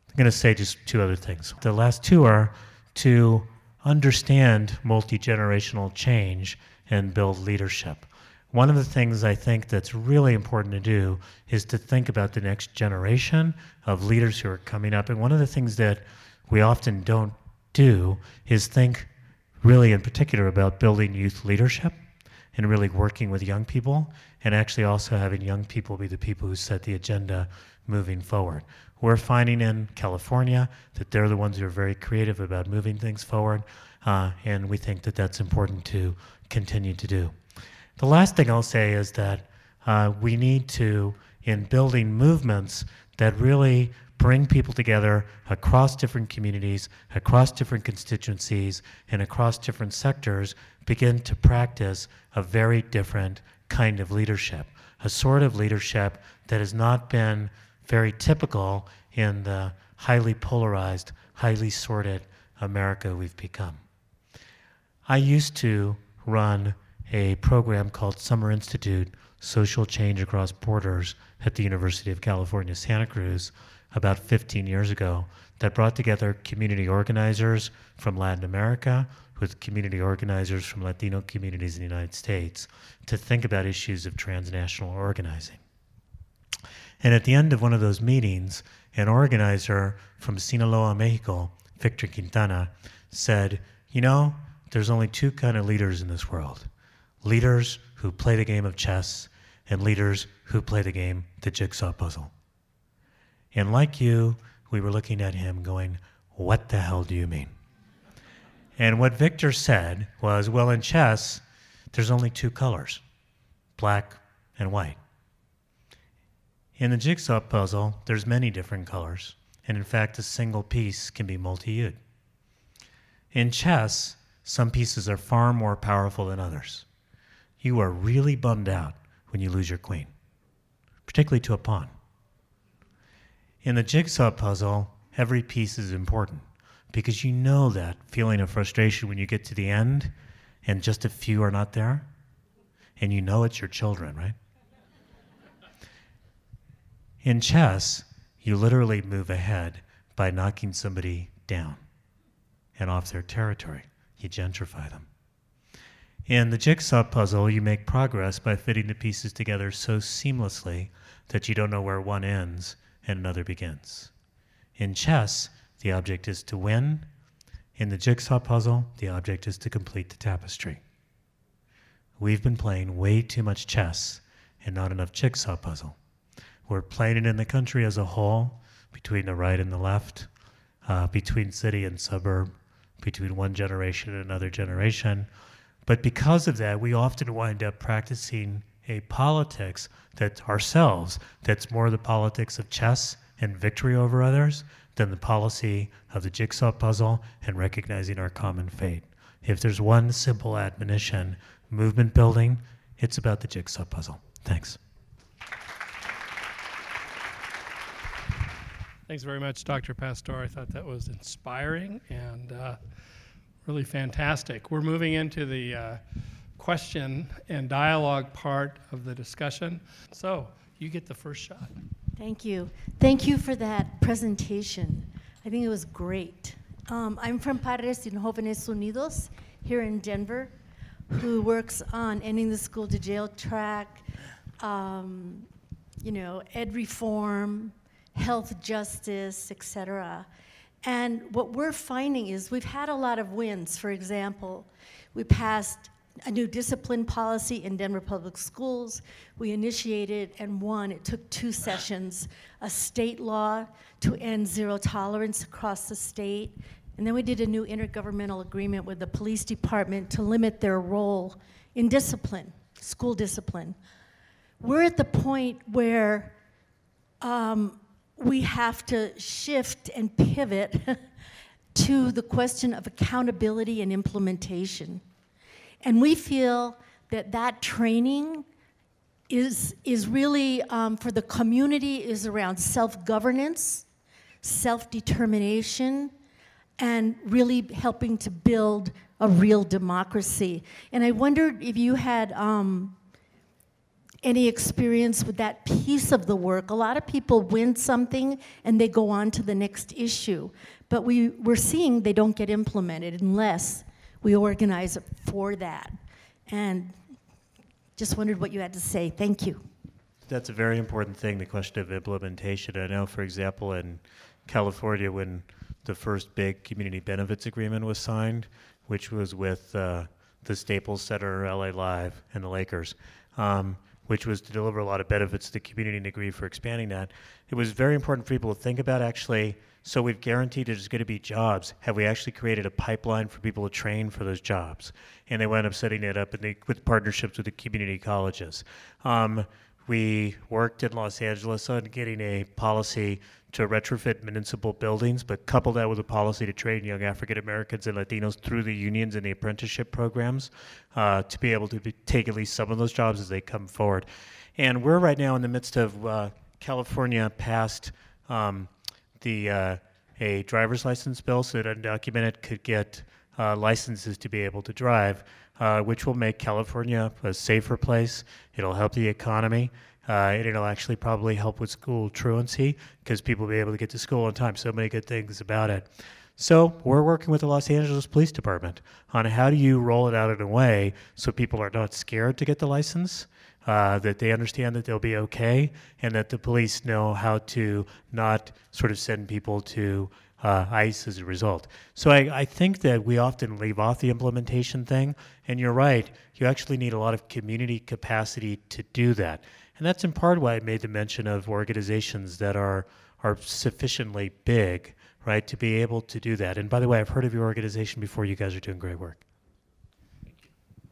I'm going to say just two other things. The last two are to understand multi generational change and build leadership. One of the things I think that's really important to do is to think about the next generation of leaders who are coming up. And one of the things that we often don't do is think really in particular about building youth leadership and really working with young people and actually also having young people be the people who set the agenda moving forward. We're finding in California that they're the ones who are very creative about moving things forward, uh, and we think that that's important to continue to do. The last thing I'll say is that uh, we need to, in building movements that really bring people together across different communities, across different constituencies, and across different sectors, begin to practice a very different kind of leadership, a sort of leadership that has not been very typical in the highly polarized, highly sorted America we've become. I used to run a program called Summer Institute Social Change Across Borders at the University of California, Santa Cruz, about 15 years ago, that brought together community organizers from Latin America with community organizers from Latino communities in the United States to think about issues of transnational organizing. And at the end of one of those meetings, an organizer from Sinaloa, Mexico, Victor Quintana, said, You know, there's only two kind of leaders in this world leaders who play the game of chess and leaders who play the game, the jigsaw puzzle. And like you, we were looking at him going, What the hell do you mean? And what Victor said was, Well, in chess, there's only two colors black and white. In the jigsaw puzzle, there's many different colors, and in fact, a single piece can be multi-hued. In chess, some pieces are far more powerful than others. You are really bummed out when you lose your queen, particularly to a pawn. In the jigsaw puzzle, every piece is important because you know that feeling of frustration when you get to the end and just a few are not there, and you know it's your children, right? In chess, you literally move ahead by knocking somebody down and off their territory. You gentrify them. In the jigsaw puzzle, you make progress by fitting the pieces together so seamlessly that you don't know where one ends and another begins. In chess, the object is to win. In the jigsaw puzzle, the object is to complete the tapestry. We've been playing way too much chess and not enough jigsaw puzzle. We're playing it in the country as a whole, between the right and the left, uh, between city and suburb, between one generation and another generation. But because of that, we often wind up practicing a politics that ourselves, that's more the politics of chess and victory over others than the policy of the jigsaw puzzle and recognizing our common fate. If there's one simple admonition, movement building, it's about the jigsaw puzzle. Thanks. Thanks very much, Dr. Pastor. I thought that was inspiring and uh, really fantastic. We're moving into the uh, question and dialogue part of the discussion. So you get the first shot. Thank you. Thank you for that presentation. I think it was great. Um, I'm from Padres y Jóvenes Unidos here in Denver, who works on ending the school to jail track, um, you know, ed reform, health justice, et cetera. And what we're finding is we've had a lot of wins. For example, we passed a new discipline policy in Denver Public Schools. We initiated and won, it took two sessions, a state law to end zero tolerance across the state. And then we did a new intergovernmental agreement with the police department to limit their role in discipline, school discipline. We're at the point where um, we have to shift and pivot *laughs* to the question of accountability and implementation. And we feel that that training is, is really um, for the community is around self-governance, self-determination, and really helping to build a real democracy. And I wondered if you had um, any experience with that piece of the work. A lot of people win something and they go on to the next issue. But we, we're seeing they don't get implemented unless we organize for that. And just wondered what you had to say. Thank you. That's a very important thing, the question of implementation. I know, for example, in California, when the first big community benefits agreement was signed, which was with uh, the Staples Center, LA Live, and the Lakers. Um, which was to deliver a lot of benefits to the community and agree for expanding that. It was very important for people to think about actually, so we've guaranteed there's going to be jobs. Have we actually created a pipeline for people to train for those jobs? And they wound up setting it up the, with partnerships with the community colleges. Um, we worked in Los Angeles on getting a policy to retrofit municipal buildings, but couple that with a policy to train young African Americans and Latinos through the unions and the apprenticeship programs uh, to be able to be, take at least some of those jobs as they come forward. And we're right now in the midst of uh, California passed um, the uh, a driver's license bill so that undocumented could get uh, licenses to be able to drive, uh, which will make California a safer place. It'll help the economy. Uh, and it'll actually probably help with school truancy because people will be able to get to school on time. So many good things about it. So we're working with the Los Angeles Police Department on how do you roll it out in a way so people are not scared to get the license, uh, that they understand that they'll be okay, and that the police know how to not sort of send people to uh, ICE as a result. So I, I think that we often leave off the implementation thing, and you're right, you actually need a lot of community capacity to do that. And that's in part why I made the mention of organizations that are, are sufficiently big, right, to be able to do that. And by the way, I've heard of your organization before. You guys are doing great work.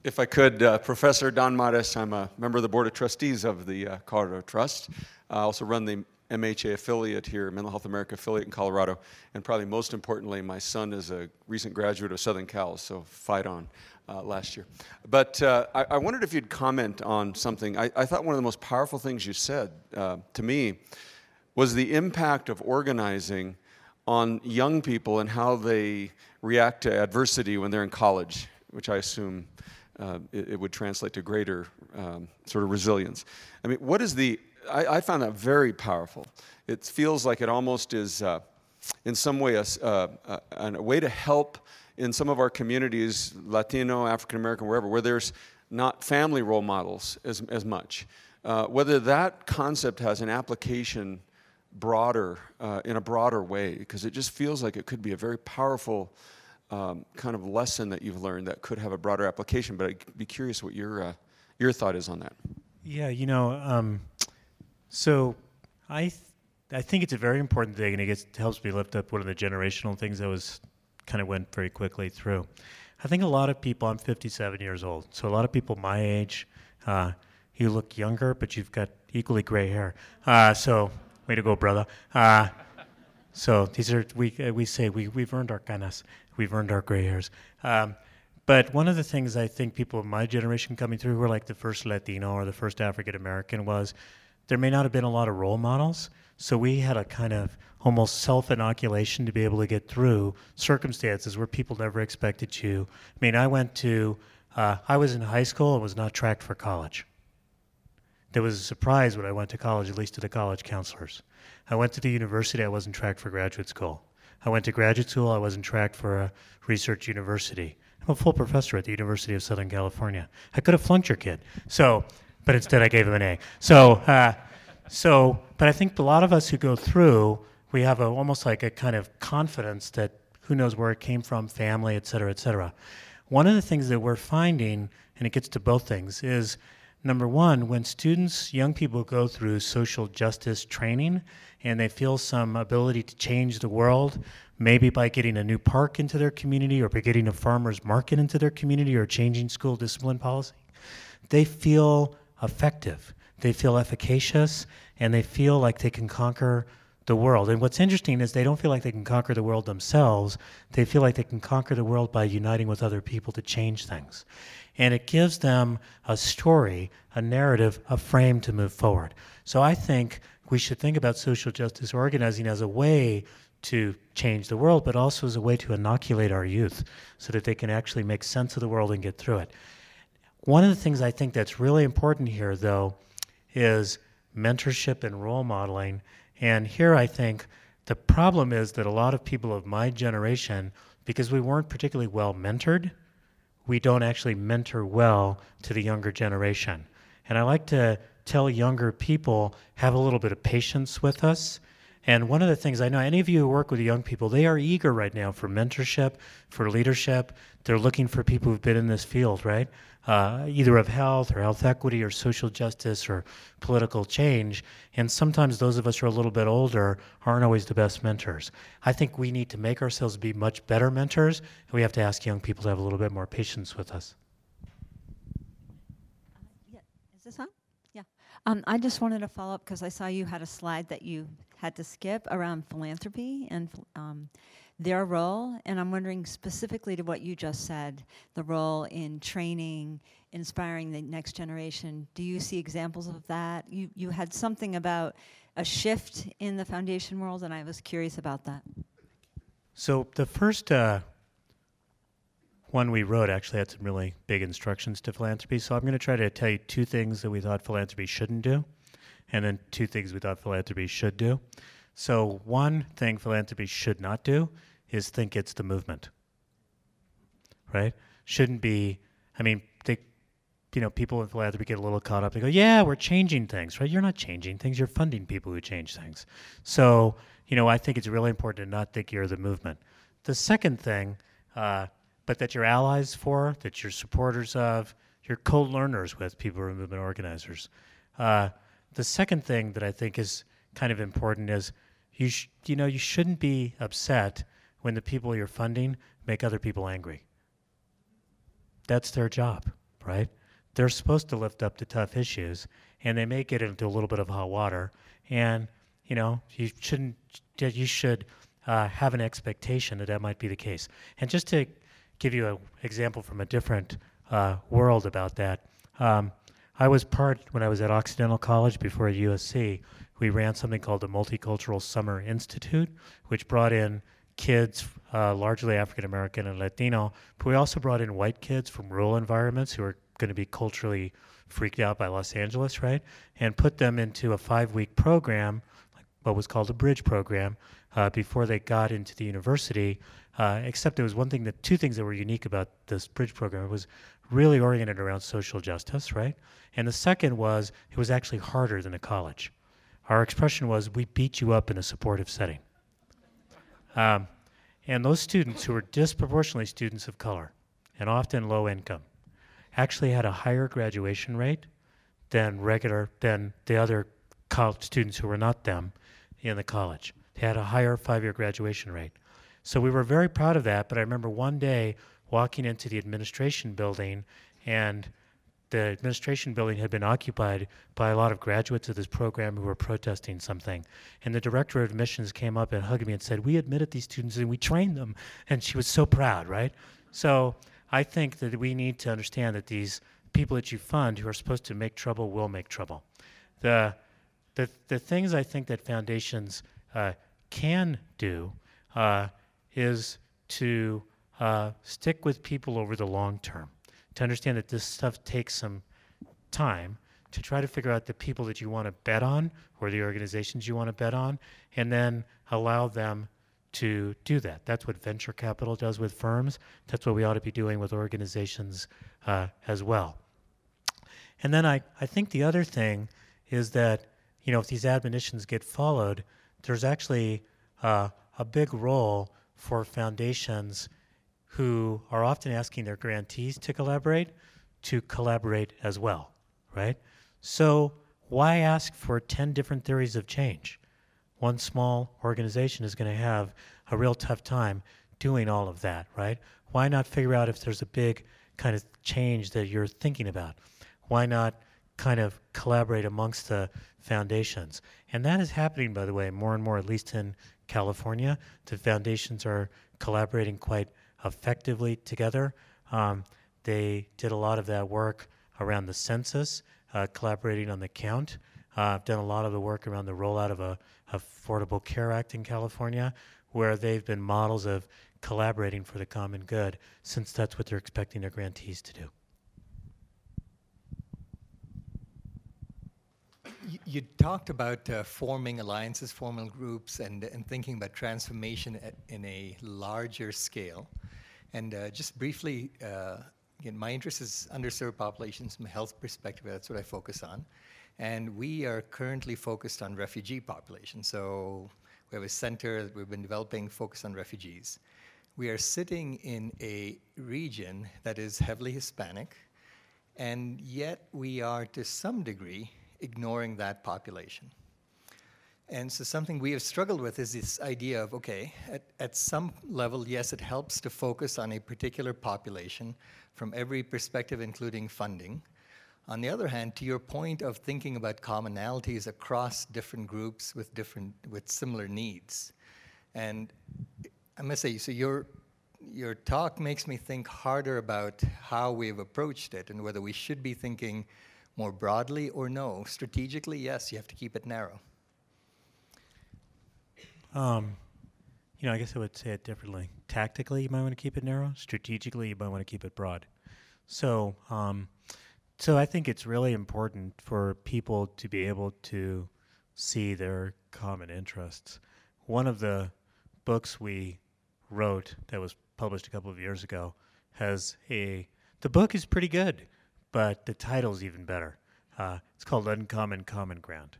If I could, uh, Professor Don Mares, I'm a member of the Board of Trustees of the uh, Colorado Trust. I also run the MHA affiliate here, Mental Health America affiliate in Colorado. And probably most importantly, my son is a recent graduate of Southern Cal, so fight on uh, last year. But uh, I, I, wondered if you'd comment on something. I, I, thought one of the most powerful things you said uh, to me was the impact of organizing on young people and how they react to adversity when they're in college, which I assume uh, it, it, would translate to greater um, sort of resilience. I mean, what is the, I, I, found that very powerful. It feels like it almost is, uh, in some way, a, uh, a, a way to help in some of our communities, Latino, African American, wherever, where there's not family role models as, as much. Uh, whether that concept has an application broader, uh, in a broader way, because it just feels like it could be a very powerful um, kind of lesson that you've learned that could have a broader application. But I'd be curious what your, uh, your thought is on that. Yeah, you know, um, so I, th- I think it's a very important thing, and it gets, helps me lift up one of the generational things that was kind of went very quickly through. I think a lot of people, I'm 57 years old, so a lot of people my age, uh, you look younger, but you've got equally gray hair. Uh, so, way to go, brother. Uh, so these are we uh, we say we we've earned our canas, we've earned our gray hairs. Um, but one of the things I think people of my generation coming through who are like the first Latino or the first African American was there may not have been a lot of role models. So we had a kind of almost self inoculation to be able to get through circumstances where people never expected you. I mean, I went to, uh, I was in high school and was not tracked for college. There was a surprise when I went to college, at least to the college counselors. I went to the university, I wasn't tracked for graduate school. I went to graduate school, I wasn't tracked for a research university. I'm a full professor at the University of Southern California. I could have flunked your kid. So, but instead I gave him an A. So, uh, so, but I think a lot of us who go through, we have a, almost like a kind of confidence that who knows where it came from, family, et cetera, et cetera. One of the things that we're finding, and it gets to both things, is number one, when students, young people go through social justice training and they feel some ability to change the world, maybe by getting a new park into their community or by getting a farmer's market into their community or changing school discipline policy, they feel effective they feel efficacious, and they feel like they can conquer the world. And what's interesting is they don't feel like they can conquer the world themselves. They feel like they can conquer the world by uniting with other people to change things. And it gives them a story, a narrative, a frame to move forward. So I think we should think about social justice organizing as a way to change the world, but also as a way to inoculate our youth so that they can actually make sense of the world and get through it. One of the things I think that's really important here, though, is mentorship and role modeling. And here I think the problem is that a lot of people of my generation, because we weren't particularly well mentored, we don't actually mentor well to the younger generation. And I like to tell younger people have a little bit of patience with us. And one of the things I know, any of you who work with young people, they are eager right now for mentorship, for leadership. They're looking for people who've been in this field, right? uh, either of health or health equity or social justice or political change. And sometimes those of us who are a little bit older aren't always the best mentors. I think we need to make ourselves be much better mentors, and we have to ask young people to have a little bit more patience with us. Yeah. Um, I just wanted to follow up because I saw you had a slide that you had to skip around philanthropy and um, their role, and I'm wondering specifically to what you just said, the role in training, inspiring the next generation. Do you see examples of that? You you had something about a shift in the foundation world, and I was curious about that. So the first uh, one we wrote actually had some really big instructions to philanthropy. So I'm going to try to tell you two things that we thought philanthropy shouldn't do, and then two things we thought philanthropy should do. So one thing philanthropy should not do is think it's the movement. Right? Shouldn't be. I mean, they, you know, people in philanthropy get a little caught up. They go, "Yeah, we're changing things." Right? You're not changing things. You're funding people who change things. So you know, I think it's really important to not think you're the movement. The second thing, uh, but that you're allies for, that you're supporters of, you're co-learners with people who are movement organizers. Uh, the second thing that I think is kind of important is you sh- you know you shouldn't be upset when the people you're funding make other people angry. That's their job, right? They're supposed to lift up the tough issues, and they may get into a little bit of hot water. And you know, you shouldn't. You should uh, have an expectation that that might be the case. And just to give you an example from a different uh, world about that, um, I was part when I was at Occidental College before at USC. We ran something called the Multicultural Summer Institute, which brought in kids, uh, largely African American and Latino, but we also brought in white kids from rural environments who are going to be culturally freaked out by Los Angeles, right? And put them into a five week program what was called a bridge program uh, before they got into the university. Uh, except there was one thing that two things that were unique about this bridge program. It was really oriented around social justice, right? And the second was it was actually harder than a college. Our expression was we beat you up in a supportive setting. Um, and those students who were disproportionately students of color and often low income actually had a higher graduation rate than regular than the other college students who were not them in the college. They had a higher five year graduation rate. So we were very proud of that. But I remember one day walking into the administration building, and the administration building had been occupied by a lot of graduates of this program who were protesting something. And the director of admissions came up and hugged me and said, We admitted these students and we trained them. And she was so proud, right? So I think that we need to understand that these people that you fund who are supposed to make trouble will make trouble. The the, the things I think that foundations uh, can do uh, is to uh, stick with people over the long term, to understand that this stuff takes some time to try to figure out the people that you want to bet on or the organizations you want to bet on, and then allow them to do that. That's what venture capital does with firms. That's what we ought to be doing with organizations uh, as well. And then I, I think the other thing is that you know, if these admonitions get followed, there's actually uh, a big role for foundations who are often asking their grantees to collaborate to collaborate as well, right? So why ask for 10 different theories of change? One small organization is going to have a real tough time doing all of that, right? Why not figure out if there's a big kind of change that you're thinking about? Why not kind of collaborate amongst the foundations. And that is happening, by the way, more and more, at least in California. The foundations are collaborating quite effectively together. Um, they did a lot of that work around the census, uh, collaborating on the count. Uh, I've done a lot of the work around the rollout of a Affordable Care Act in California, where they've been models of collaborating for the common good, since that's what they're expecting their grantees to do. You talked about uh, forming alliances, forming groups, and, and thinking about transformation at, in a larger scale. And uh, just briefly, uh, again, my interest is underserved populations from a health perspective. That's what I focus on. And we are currently focused on refugee populations. So we have a center that we've been developing focused on refugees. We are sitting in a region that is heavily Hispanic, and yet we are, to some degree, ignoring that population. And so something we have struggled with is this idea of, okay, at, at some level, yes, it helps to focus on a particular population from every perspective, including funding. On the other hand, to your point of thinking about commonalities across different groups with different, with similar needs. And I must say, so your, your talk makes me think harder about how we've approached it and whether we should be thinking more broadly or no? Strategically, yes, you have to keep it narrow. Um, you know, I guess I would say it differently. Tactically, you might want to keep it narrow. Strategically, you might want to keep it broad. So, um, so I think it's really important for people to be able to see their common interests. One of the books we wrote that was published a couple of years ago has a the book is pretty good, but the title's even better. Uh, it's called Uncommon Common Ground,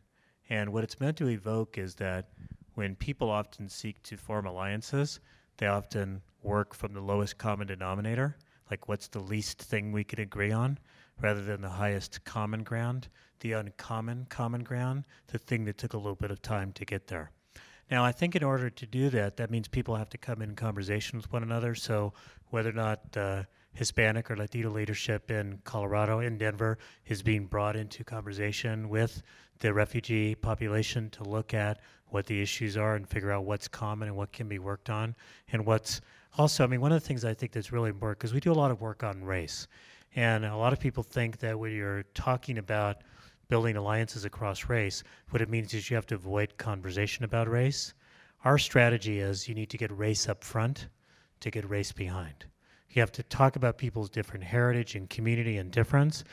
and what it's meant to evoke is that when people often seek to form alliances, they often work from the lowest common denominator, like what's the least thing we can agree on, rather than the highest common ground, the uncommon common ground, the thing that took a little bit of time to get there. Now, I think in order to do that, that means people have to come in conversation with one another. So, whether or not uh, Hispanic or Latino leadership in Colorado, in Denver, is being brought into conversation with the refugee population to look at what the issues are and figure out what's common and what can be worked on, and what's also, I mean, one of the things I think that's really important because we do a lot of work on race, and a lot of people think that when you're talking about building alliances across race, what it means is you have to avoid conversation about race. Our strategy is you need to get race up front to get race behind. You have to talk about people's different heritage and community and difference.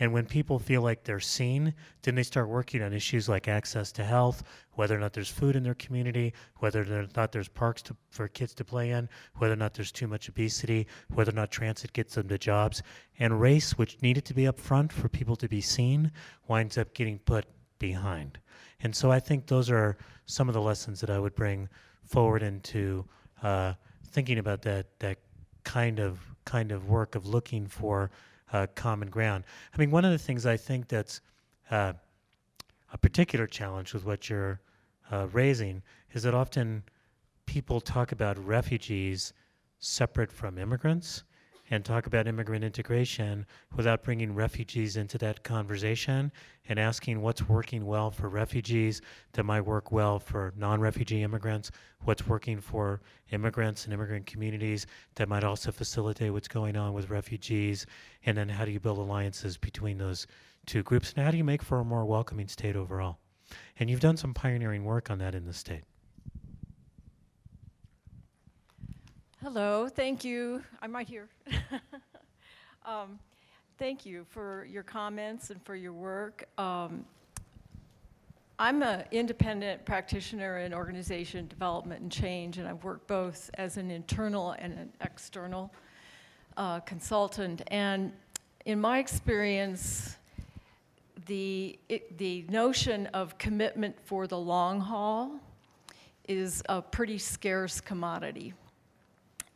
And when people feel like they're seen, then they start working on issues like access to health, whether or not there's food in their community, whether or not there's parks to, for kids to play in, whether or not there's too much obesity, whether or not transit gets them to jobs. And race, which needed to be up front for people to be seen, winds up getting put behind. And so I think those are some of the lessons that I would bring forward into uh, thinking about that that kind of kind of work of looking for uh, common ground. I mean, one of the things I think that's uh, a particular challenge with what you're uh, raising is that often people talk about refugees separate from immigrants and talk about immigrant integration without bringing refugees into that conversation and asking what's working well for refugees that might work well for non refugee immigrants, what's working for immigrants and immigrant communities that might also facilitate what's going on with refugees, and then how do you build alliances between those two groups, and how do you make for a more welcoming state overall? And you've done some pioneering work on that in the state. Hello, thank you. I'm right here. *laughs* um, thank you for your comments and for your work. Um, I'm an independent practitioner in organization development and change, and I've worked both as an internal and an external uh, consultant. And in my experience, the, it, the notion of commitment for the long haul is a pretty scarce commodity.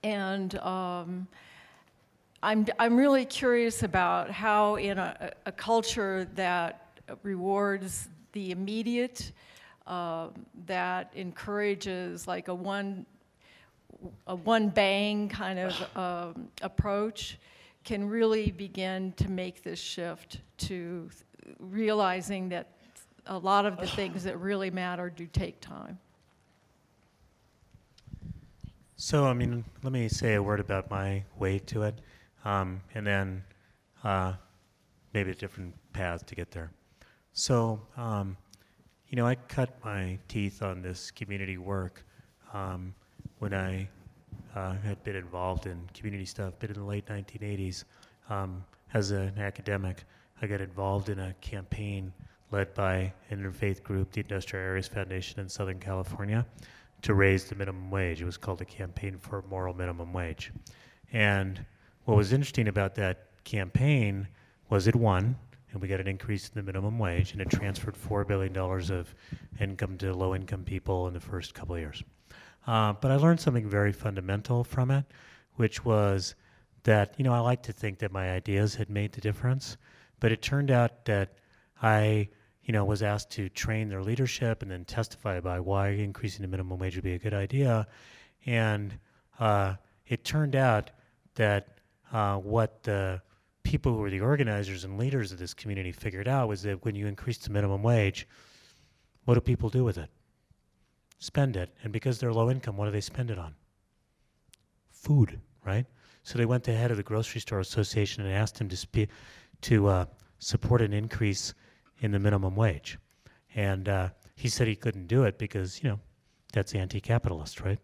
And um, I'm, I'm really curious about how, in a, a culture that rewards the immediate, uh, that encourages like a one, a one bang kind of *sighs* um, approach, can really begin to make this shift to realizing that a lot of the *sighs* things that really matter do take time. So, I mean, let me say a word about my way to it, um, and then uh, maybe a different path to get there. So, um, you know, I cut my teeth on this community work um, when I uh, had been involved in community stuff, but in the late 1980s, um, as an academic, I got involved in a campaign led by an interfaith group, the Industrial Areas Foundation in Southern California to raise the minimum wage. It was called the Campaign for a Moral Minimum Wage. And what was interesting about that campaign was it won, and we got an increase in the minimum wage, and it transferred $4 billion of income to low income people in the first couple of years. Uh, but I learned something very fundamental from it, which was that, you know, I like to think that my ideas had made the difference, but it turned out that I you know, was asked to train their leadership and then testify by why increasing the minimum wage would be a good idea. And uh, it turned out that uh, what the people who were the organizers and leaders of this community figured out was that when you increase the minimum wage, what do people do with it? Spend it. And because they're low income, what do they spend it on? Food, right? So they went to the head of the grocery store association and asked him to, spe- to uh, support an increase in the minimum wage. And uh, he said he couldn't do it because, you know, that's anti capitalist, right?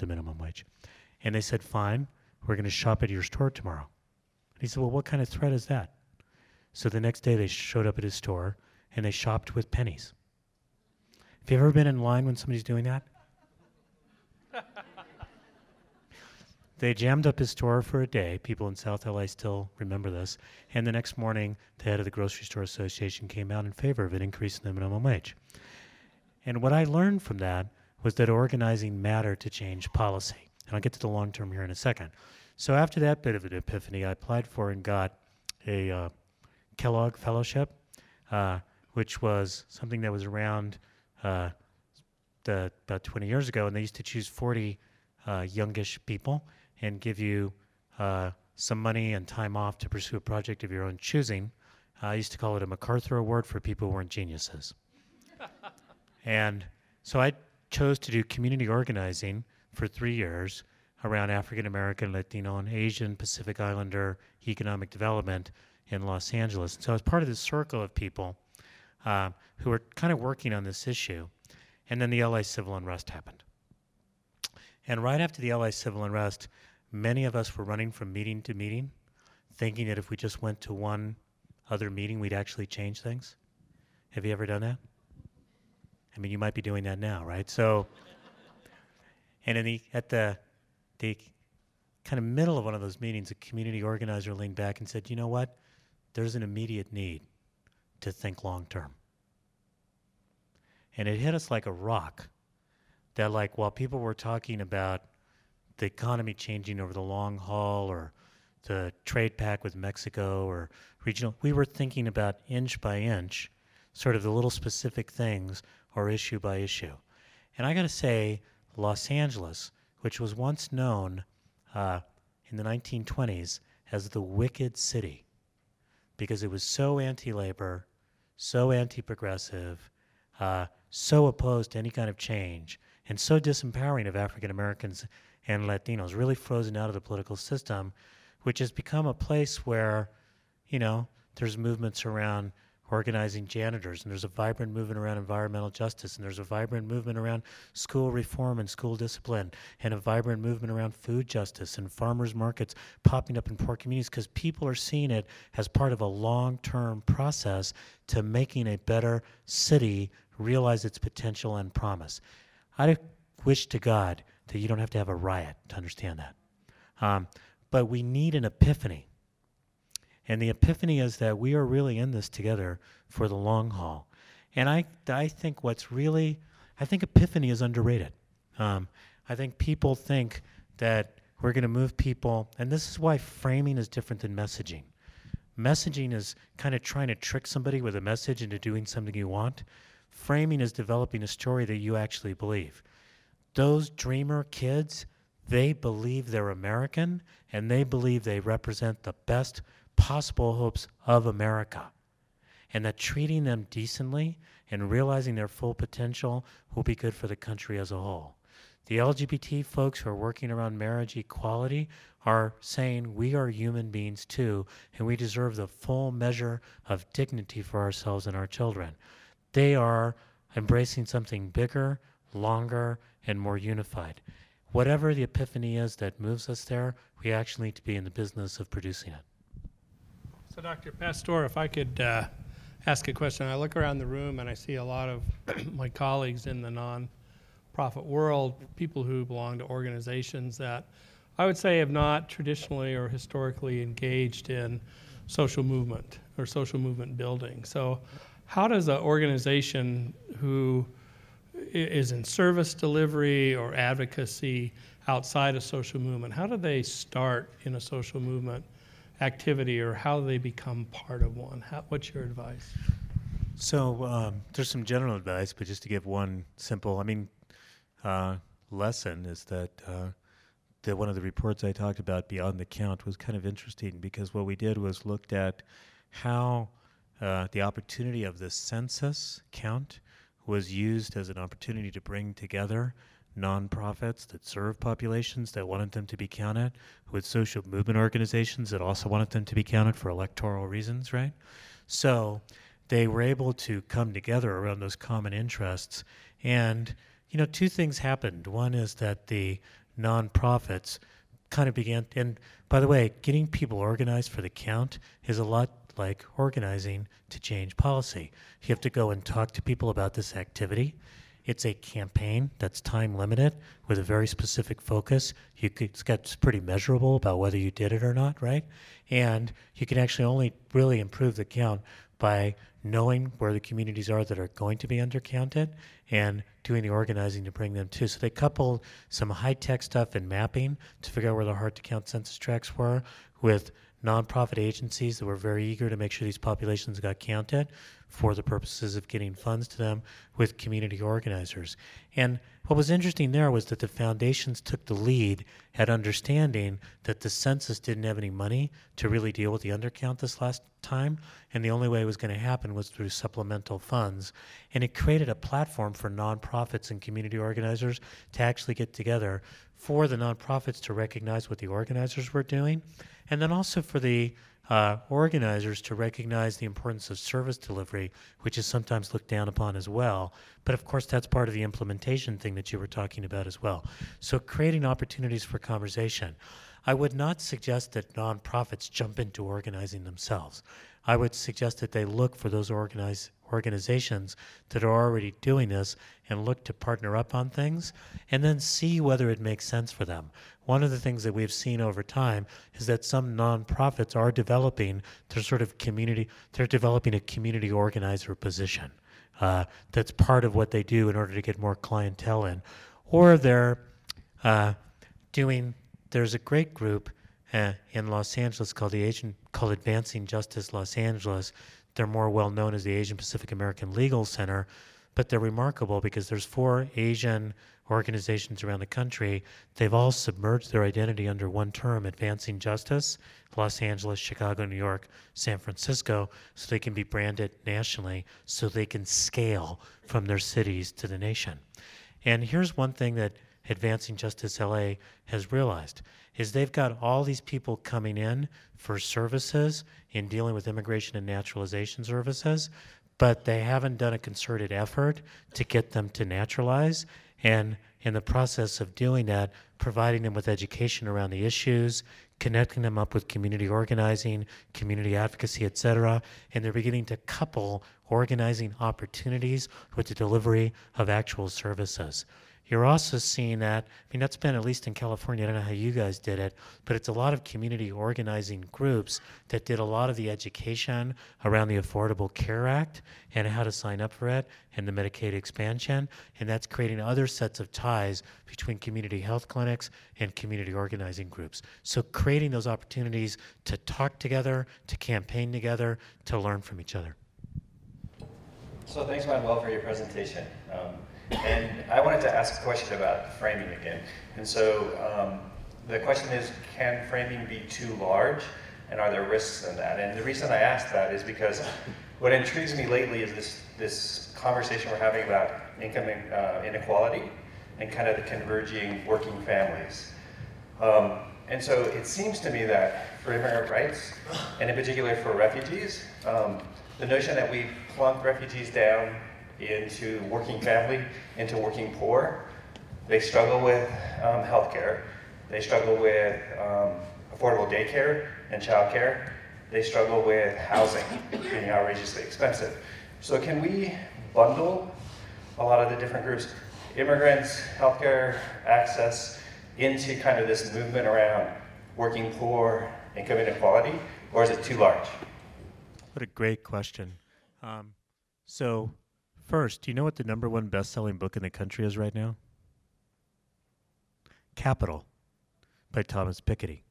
the minimum wage. And they said, fine, we're going to shop at your store tomorrow. And he said, well, what kind of threat is that? So the next day they showed up at his store and they shopped with pennies. Have you ever been in line when somebody's doing that? They jammed up his store for a day. People in South LA still remember this. And the next morning, the head of the Grocery Store Association came out in favor of an increase in the minimum wage. And what I learned from that was that organizing mattered to change policy. And I'll get to the long term here in a second. So after that bit of an epiphany, I applied for and got a uh, Kellogg Fellowship, uh, which was something that was around uh, the, about 20 years ago, and they used to choose 40 uh, youngish people and give you uh, some money and time off to pursue a project of your own choosing. I used to call it a MacArthur Award for people who weren't geniuses. *laughs* and so I chose to do community organizing for three years around African American, Latino, and Asian Pacific Islander economic development in Los Angeles. And so I was part of this circle of people uh, who were kind of working on this issue. And then the LA civil unrest happened. And right after the LA civil unrest, many of us were running from meeting to meeting, thinking that if we just went to one other meeting, we'd actually change things. Have you ever done that? I mean, you might be doing that now, right? So, and in the, at the, the kind of middle of one of those meetings, a community organizer leaned back and said, you know what? There's an immediate need to think long term. And it hit us like a rock that, like, while people were talking about the economy changing over the long haul or the trade pact with Mexico or regional, we were thinking about inch by inch, sort of the little specific things or issue by issue. And I got to say, Los Angeles, which was once known uh, in the 1920s as the wicked city, because it was so anti labor, so anti progressive, uh, so opposed to any kind of change, and so disempowering of African Americans and Latinos, really frozen out of the political system, which has become a place where, you know, there's movements around organizing janitors, and there's a vibrant movement around environmental justice, and there's a vibrant movement around school reform and school discipline, and a vibrant movement around food justice and farmers markets popping up in poor communities because people are seeing it as part of a long term process to making a better city realize its potential and promise. I wish to God that you don't have to have a riot to understand that. Um, but we need an epiphany. And the epiphany is that we are really in this together for the long haul. And I, I think what's really, I think epiphany is underrated. Um, I think people think that we're going to move people, and this is why framing is different than messaging. Messaging is kind of trying to trick somebody with a message into doing something you want. Framing is developing a story that you actually believe. Those dreamer kids, they believe they're American and they believe they represent the best possible hopes of America. And that treating them decently and realizing their full potential will be good for the country as a whole. The LGBT folks who are working around marriage equality are saying we are human beings too, and we deserve the full measure of dignity for ourselves and our children. They are embracing something bigger, longer, and more unified. Whatever the epiphany is that moves us there, we actually need to be in the business of producing it. So, Dr. Pastor, if I could uh, ask a question, I look around the room and I see a lot of *clears throat* my colleagues in the nonprofit world, people who belong to organizations that I would say have not traditionally or historically engaged in social movement or social movement building. So, how does an organization who is in service delivery or advocacy outside a social movement, how do they start in a social movement activity or how do they become part of one? How, what's your advice? So um, there's some general advice, but just to give one simple, I mean, uh, lesson is that uh, that one of the reports I talked about beyond the count was kind of interesting because what we did was looked at how uh, the opportunity of the census count was used as an opportunity to bring together nonprofits that serve populations that wanted them to be counted with social movement organizations that also wanted them to be counted for electoral reasons, right? So they were able to come together around those common interests. And, you know, two things happened. One is that the nonprofits kind of began. And by the way, getting people organized for the count is a lot like organizing to change policy. You have to go and talk to people about this activity. It's a campaign that's time limited with a very specific focus. You could, it's got pretty measurable about whether you did it or not, right? And you can actually only really improve the count by knowing where the communities are that are going to be undercounted and doing the organizing to bring them to. So they coupled some high tech stuff and mapping to figure out where the hard to count census tracts were with nonprofit agencies that were very eager to make sure these populations got counted for the purposes of getting funds to them with community organizers. And what was interesting there was that the foundations took the lead at understanding that the census didn't have any money to really deal with the undercount this last time, and the only way it was going to happen was through supplemental funds. And it created a platform for nonprofits and community organizers to actually get together for the nonprofits to recognize what the organizers were doing, and then also for the uh, organizers to recognize the importance of service delivery, which is sometimes looked down upon as well. But of course, that's part of the implementation thing that you were talking about as well. So, creating opportunities for conversation. I would not suggest that nonprofits jump into organizing themselves. I would suggest that they look for those organize, organizations that are already doing this and look to partner up on things and then see whether it makes sense for them. One of the things that we've seen over time is that some nonprofits are developing their sort of community, they're developing a community organizer position. Uh, that's part of what they do in order to get more clientele in. Or they're uh, doing, there's a great group uh, in Los Angeles called the Asian, called Advancing Justice Los Angeles. They're more well known as the Asian Pacific American Legal Center, but they're remarkable because there's four Asian organizations around the country. They've all submerged their identity under one term, Advancing Justice, Los Angeles, Chicago, New York, San Francisco, so they can be branded nationally, so they can scale from their cities to the nation. And here's one thing that Advancing Justice LA has realized is they've got all these people coming in for services in dealing with immigration and naturalization services, but they haven't done a concerted effort to get them to naturalize. And in the process of doing that, providing them with education around the issues, connecting them up with community organizing, community advocacy, et cetera, and they're beginning to couple organizing opportunities with the delivery of actual services. You're also seeing that, I mean, that's been at least in California, I don't know how you guys did it, but it's a lot of community organizing groups that did a lot of the education around the Affordable Care Act and how to sign up for it and the Medicaid expansion. And that's creating other sets of ties between community health clinics and community organizing groups. So creating those opportunities to talk together, to campaign together, to learn from each other. So thanks, Manuel, for your presentation. Um, and I wanted to ask a question about framing again. And so um, the question is, can framing be too large? And are there risks in that? And the reason I ask that is because what intrigues me lately is this, this conversation we're having about income uh, inequality and kind of the converging working families. Um, and so it seems to me that for immigrant rights, and in particular for refugees, um, the notion that we plunk refugees down into working family, into working poor. They struggle with um, health care. They struggle with um, affordable daycare and childcare. They struggle with housing being outrageously expensive. So can we bundle a lot of the different groups, immigrants, healthcare access, into kind of this movement around working poor, income inequality, or is it too large? What a great question. Um, so First, do you know what the number one best selling book in the country is right now? Capital by Thomas Piketty.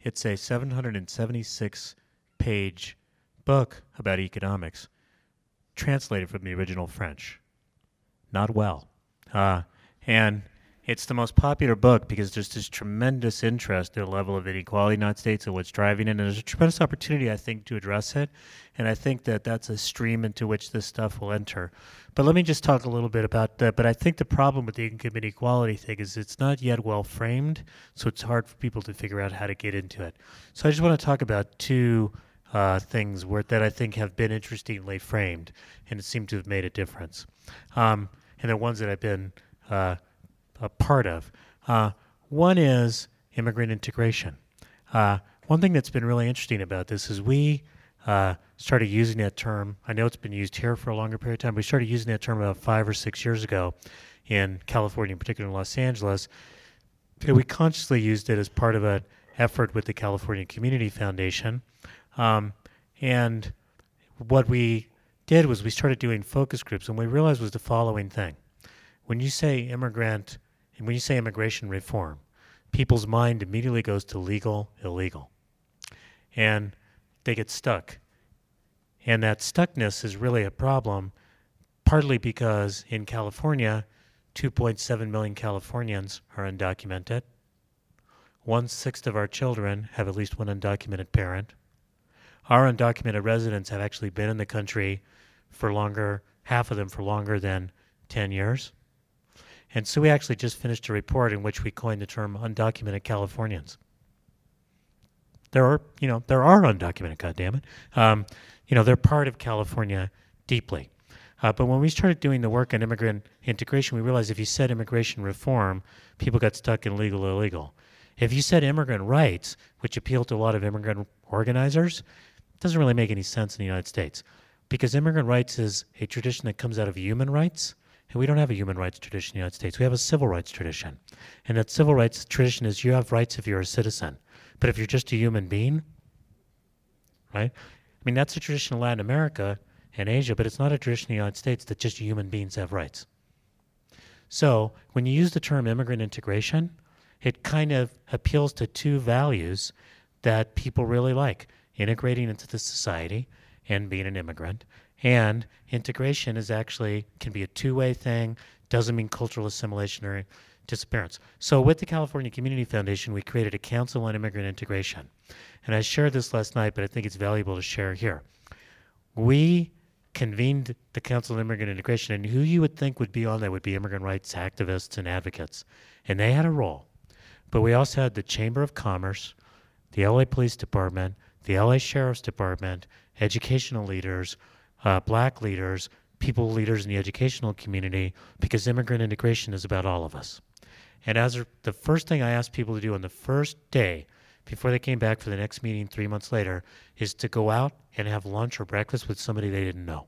It's a 776 page book about economics, translated from the original French. Not well. Uh, and it's the most popular book because there's this tremendous interest in the level of inequality in the United States and what's driving it. And there's a tremendous opportunity, I think, to address it. And I think that that's a stream into which this stuff will enter. But let me just talk a little bit about that. But I think the problem with the income inequality thing is it's not yet well framed, so it's hard for people to figure out how to get into it. So I just want to talk about two uh, things where, that I think have been interestingly framed and seem to have made a difference. Um, and they're ones that I've been. Uh, a part of. Uh, One is immigrant integration. Uh, one thing that's been really interesting about this is we uh, started using that term. I know it's been used here for a longer period of time. But we started using that term about five or six years ago in California, in particular in Los Angeles. And we consciously used it as part of an effort with the California Community Foundation. Um, and what we did was we started doing focus groups, and we realized was the following thing: when you say immigrant, and when you say immigration reform, people's mind immediately goes to legal, illegal, and they get stuck. And that stuckness is really a problem, partly because in California, 2.7 million Californians are undocumented. One sixth of our children have at least one undocumented parent. Our undocumented residents have actually been in the country for longer, half of them for longer than 10 years. And so we actually just finished a report in which we coined the term undocumented Californians. There are, you know, there are undocumented, goddammit. Um, you know, they're part of California deeply. Uh, but when we started doing the work on immigrant integration, we realized if you said immigration reform, people got stuck in legal illegal. If you said immigrant rights, which appealed to a lot of immigrant organizers, it doesn't really make any sense in the United States because immigrant rights is a tradition that comes out of human rights. And we don't have a human rights tradition in the United States. We have a civil rights tradition. And that civil rights tradition is you have rights if you're a citizen. But if you're just a human being, right? I mean, that's a tradition in Latin America and Asia, but it's not a tradition in the United States that just human beings have rights. So when you use the term immigrant integration, it kind of appeals to two values that people really like integrating into the society and being an immigrant. And integration is actually can be a two-way thing. Doesn't mean cultural assimilation or disappearance. So with the California Community Foundation, we created a Council on Immigrant Integration. And I shared this last night, but I think it's valuable to share here. We convened the Council on Immigrant Integration, and who you would think would be on there would be immigrant rights activists and advocates. And they had a role. But we also had the Chamber of Commerce, the LA Police Department, the LA Sheriff's Department, educational leaders, uh, black leaders, people leaders in the educational community, because immigrant integration is about all of us. And as a- the first thing I asked people to do on the first day, before they came back for the next meeting three months later, is to go out and have lunch or breakfast with somebody they didn't know.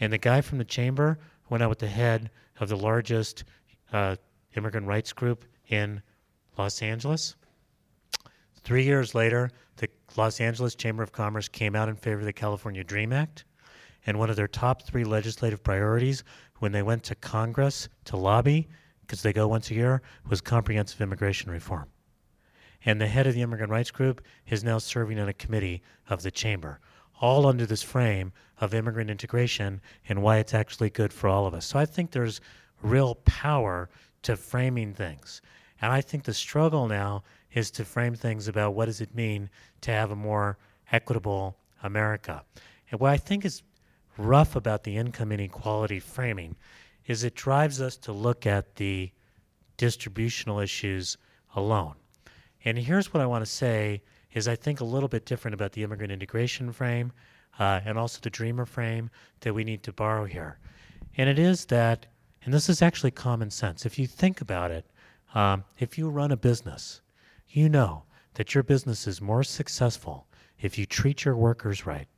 And the guy from the chamber went out with the head of the largest uh, immigrant rights group in Los Angeles. Three years later, Los Angeles Chamber of Commerce came out in favor of the California Dream Act. And one of their top three legislative priorities when they went to Congress to lobby, because they go once a year, was comprehensive immigration reform. And the head of the immigrant rights group is now serving on a committee of the chamber, all under this frame of immigrant integration and why it's actually good for all of us. So I think there's real power to framing things. And I think the struggle now is to frame things about what does it mean to have a more equitable America. And what I think is rough about the income inequality framing is it drives us to look at the distributional issues alone. And here's what I want to say is I think a little bit different about the immigrant integration frame uh, and also the dreamer frame that we need to borrow here. And it is that, and this is actually common sense. If you think about it, um, if you run a business, you know that your business is more successful if you treat your workers right,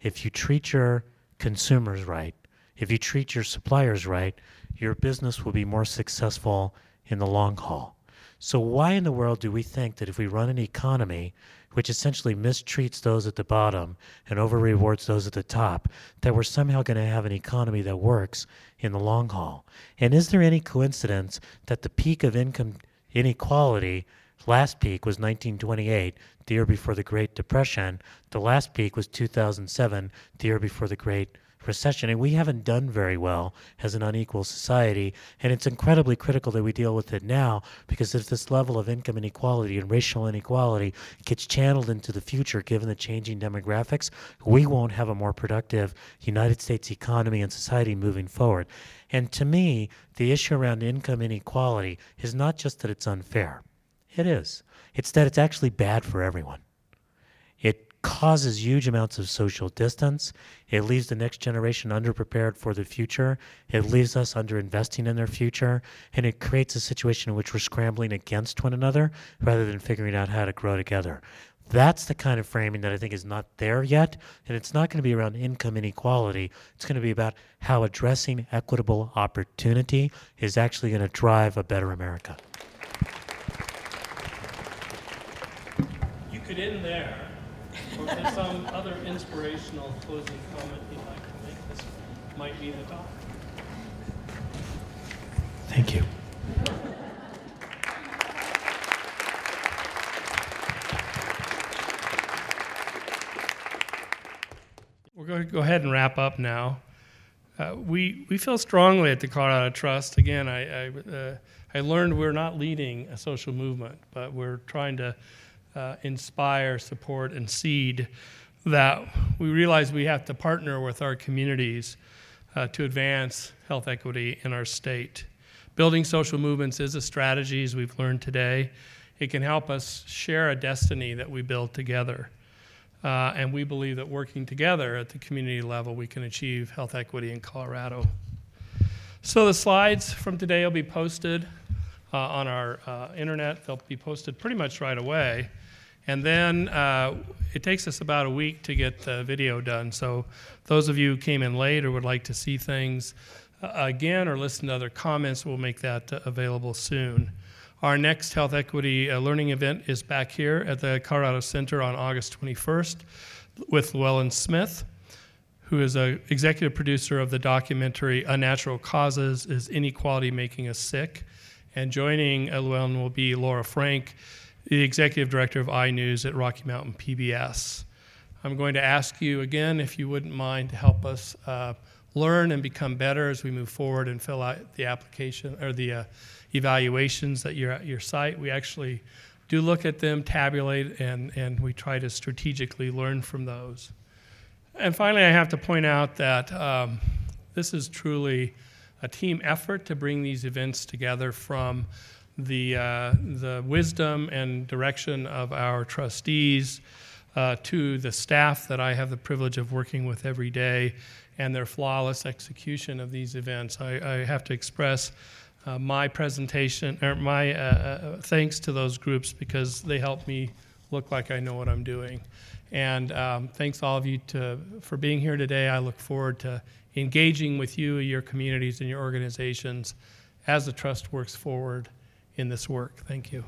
if you treat your consumers right, if you treat your suppliers right, your business will be more successful in the long haul. So, why in the world do we think that if we run an economy which essentially mistreats those at the bottom and over rewards those at the top, that we're somehow going to have an economy that works in the long haul? And is there any coincidence that the peak of income inequality last peak was 1928, the year before the Great Depression. The last peak was 2007, the year before the Great Recession. And we haven't done very well as an unequal society. And it's incredibly critical that we deal with it now because if this level of income inequality and racial inequality gets channeled into the future, given the changing demographics, we won't have a more productive United States economy and society moving forward. And to me, the issue around income inequality is not just that it's unfair. It is. It's that it's actually bad for everyone. It causes huge amounts of social distance. It leaves the next generation underprepared for the future. It leaves us underinvesting in their future. And it creates a situation in which we're scrambling against one another rather than figuring out how to grow together. That's the kind of framing that I think is not there yet. And it's not going to be around income inequality. It's going to be about how addressing equitable opportunity is actually going to drive a better America. You could end there, or if there's some *laughs* other inspirational closing comment you'd like to make, this might be the time. Thank you. We're going to go ahead and wrap up now. Uh, we, we feel strongly at the Colorado Trust. Again, I, I, uh, I learned we're not leading a social movement, but we're trying to uh, inspire, support, and seed that we realize we have to partner with our communities uh, to advance health equity in our state. Building social movements is a strategy, as we've learned today. It can help us share a destiny that we build together. Uh, and we believe that working together at the community level, we can achieve health equity in Colorado. So the slides from today will be posted uh, on our uh, internet. They'll be posted pretty much right away. And then uh, it takes us about a week to get the video done. So those of you who came in late or would like to see things uh, again or listen to other comments, we'll make that uh, available soon. Our next health equity uh, learning event is back here at the Colorado Center on August 21st with Llewellyn Smith, who is a executive producer of the documentary Unnatural Causes Is Inequality Making Us Sick? And joining Llewellyn will be Laura Frank, the executive director of iNews at Rocky Mountain PBS. I'm going to ask you again if you wouldn't mind to help us uh, learn and become better as we move forward and fill out the application or the uh, evaluations that you're at your site. We actually do look at them, tabulate, and, and we try to strategically learn from those. And finally, I have to point out that um, this is truly a team effort to bring these events together from the, uh, the wisdom and direction of our trustees uh, to the staff that I have the privilege of working with every day and their flawless execution of these events. I, I have to express uh, my presentation or my uh, uh, thanks to those groups because they help me look like I know what I'm doing. And um, thanks all of you to, for being here today. I look forward to engaging with you, your communities, and your organizations as the trust works forward in this work. Thank you.